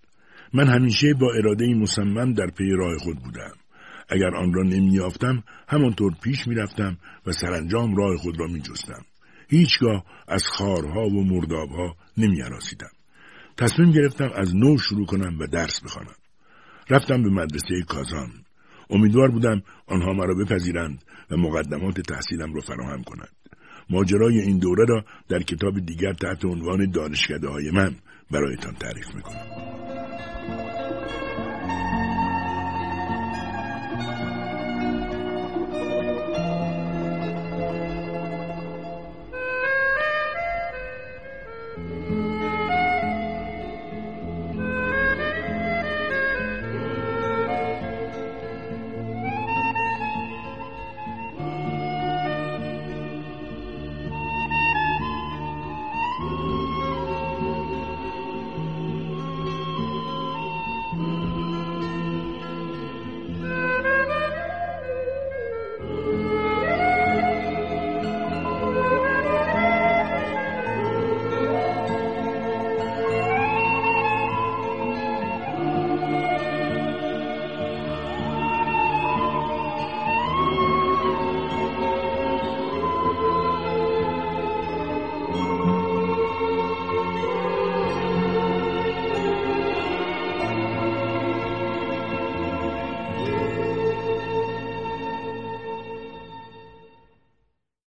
من همیشه با اراده مصمم در پی راه خود بودم. اگر آن را نمیافتم همانطور پیش می‌رفتم و سرانجام راه خود را میجستم. هیچگاه از خارها و مردابها نمیاراسیدم. تصمیم گرفتم از نو شروع کنم و درس بخوانم. رفتم به مدرسه کازان. امیدوار بودم آنها مرا بپذیرند و مقدمات تحصیلم را فراهم کنند. ماجرای این دوره را در کتاب دیگر تحت عنوان دانشکده های من برایتان تعریف می‌کنم.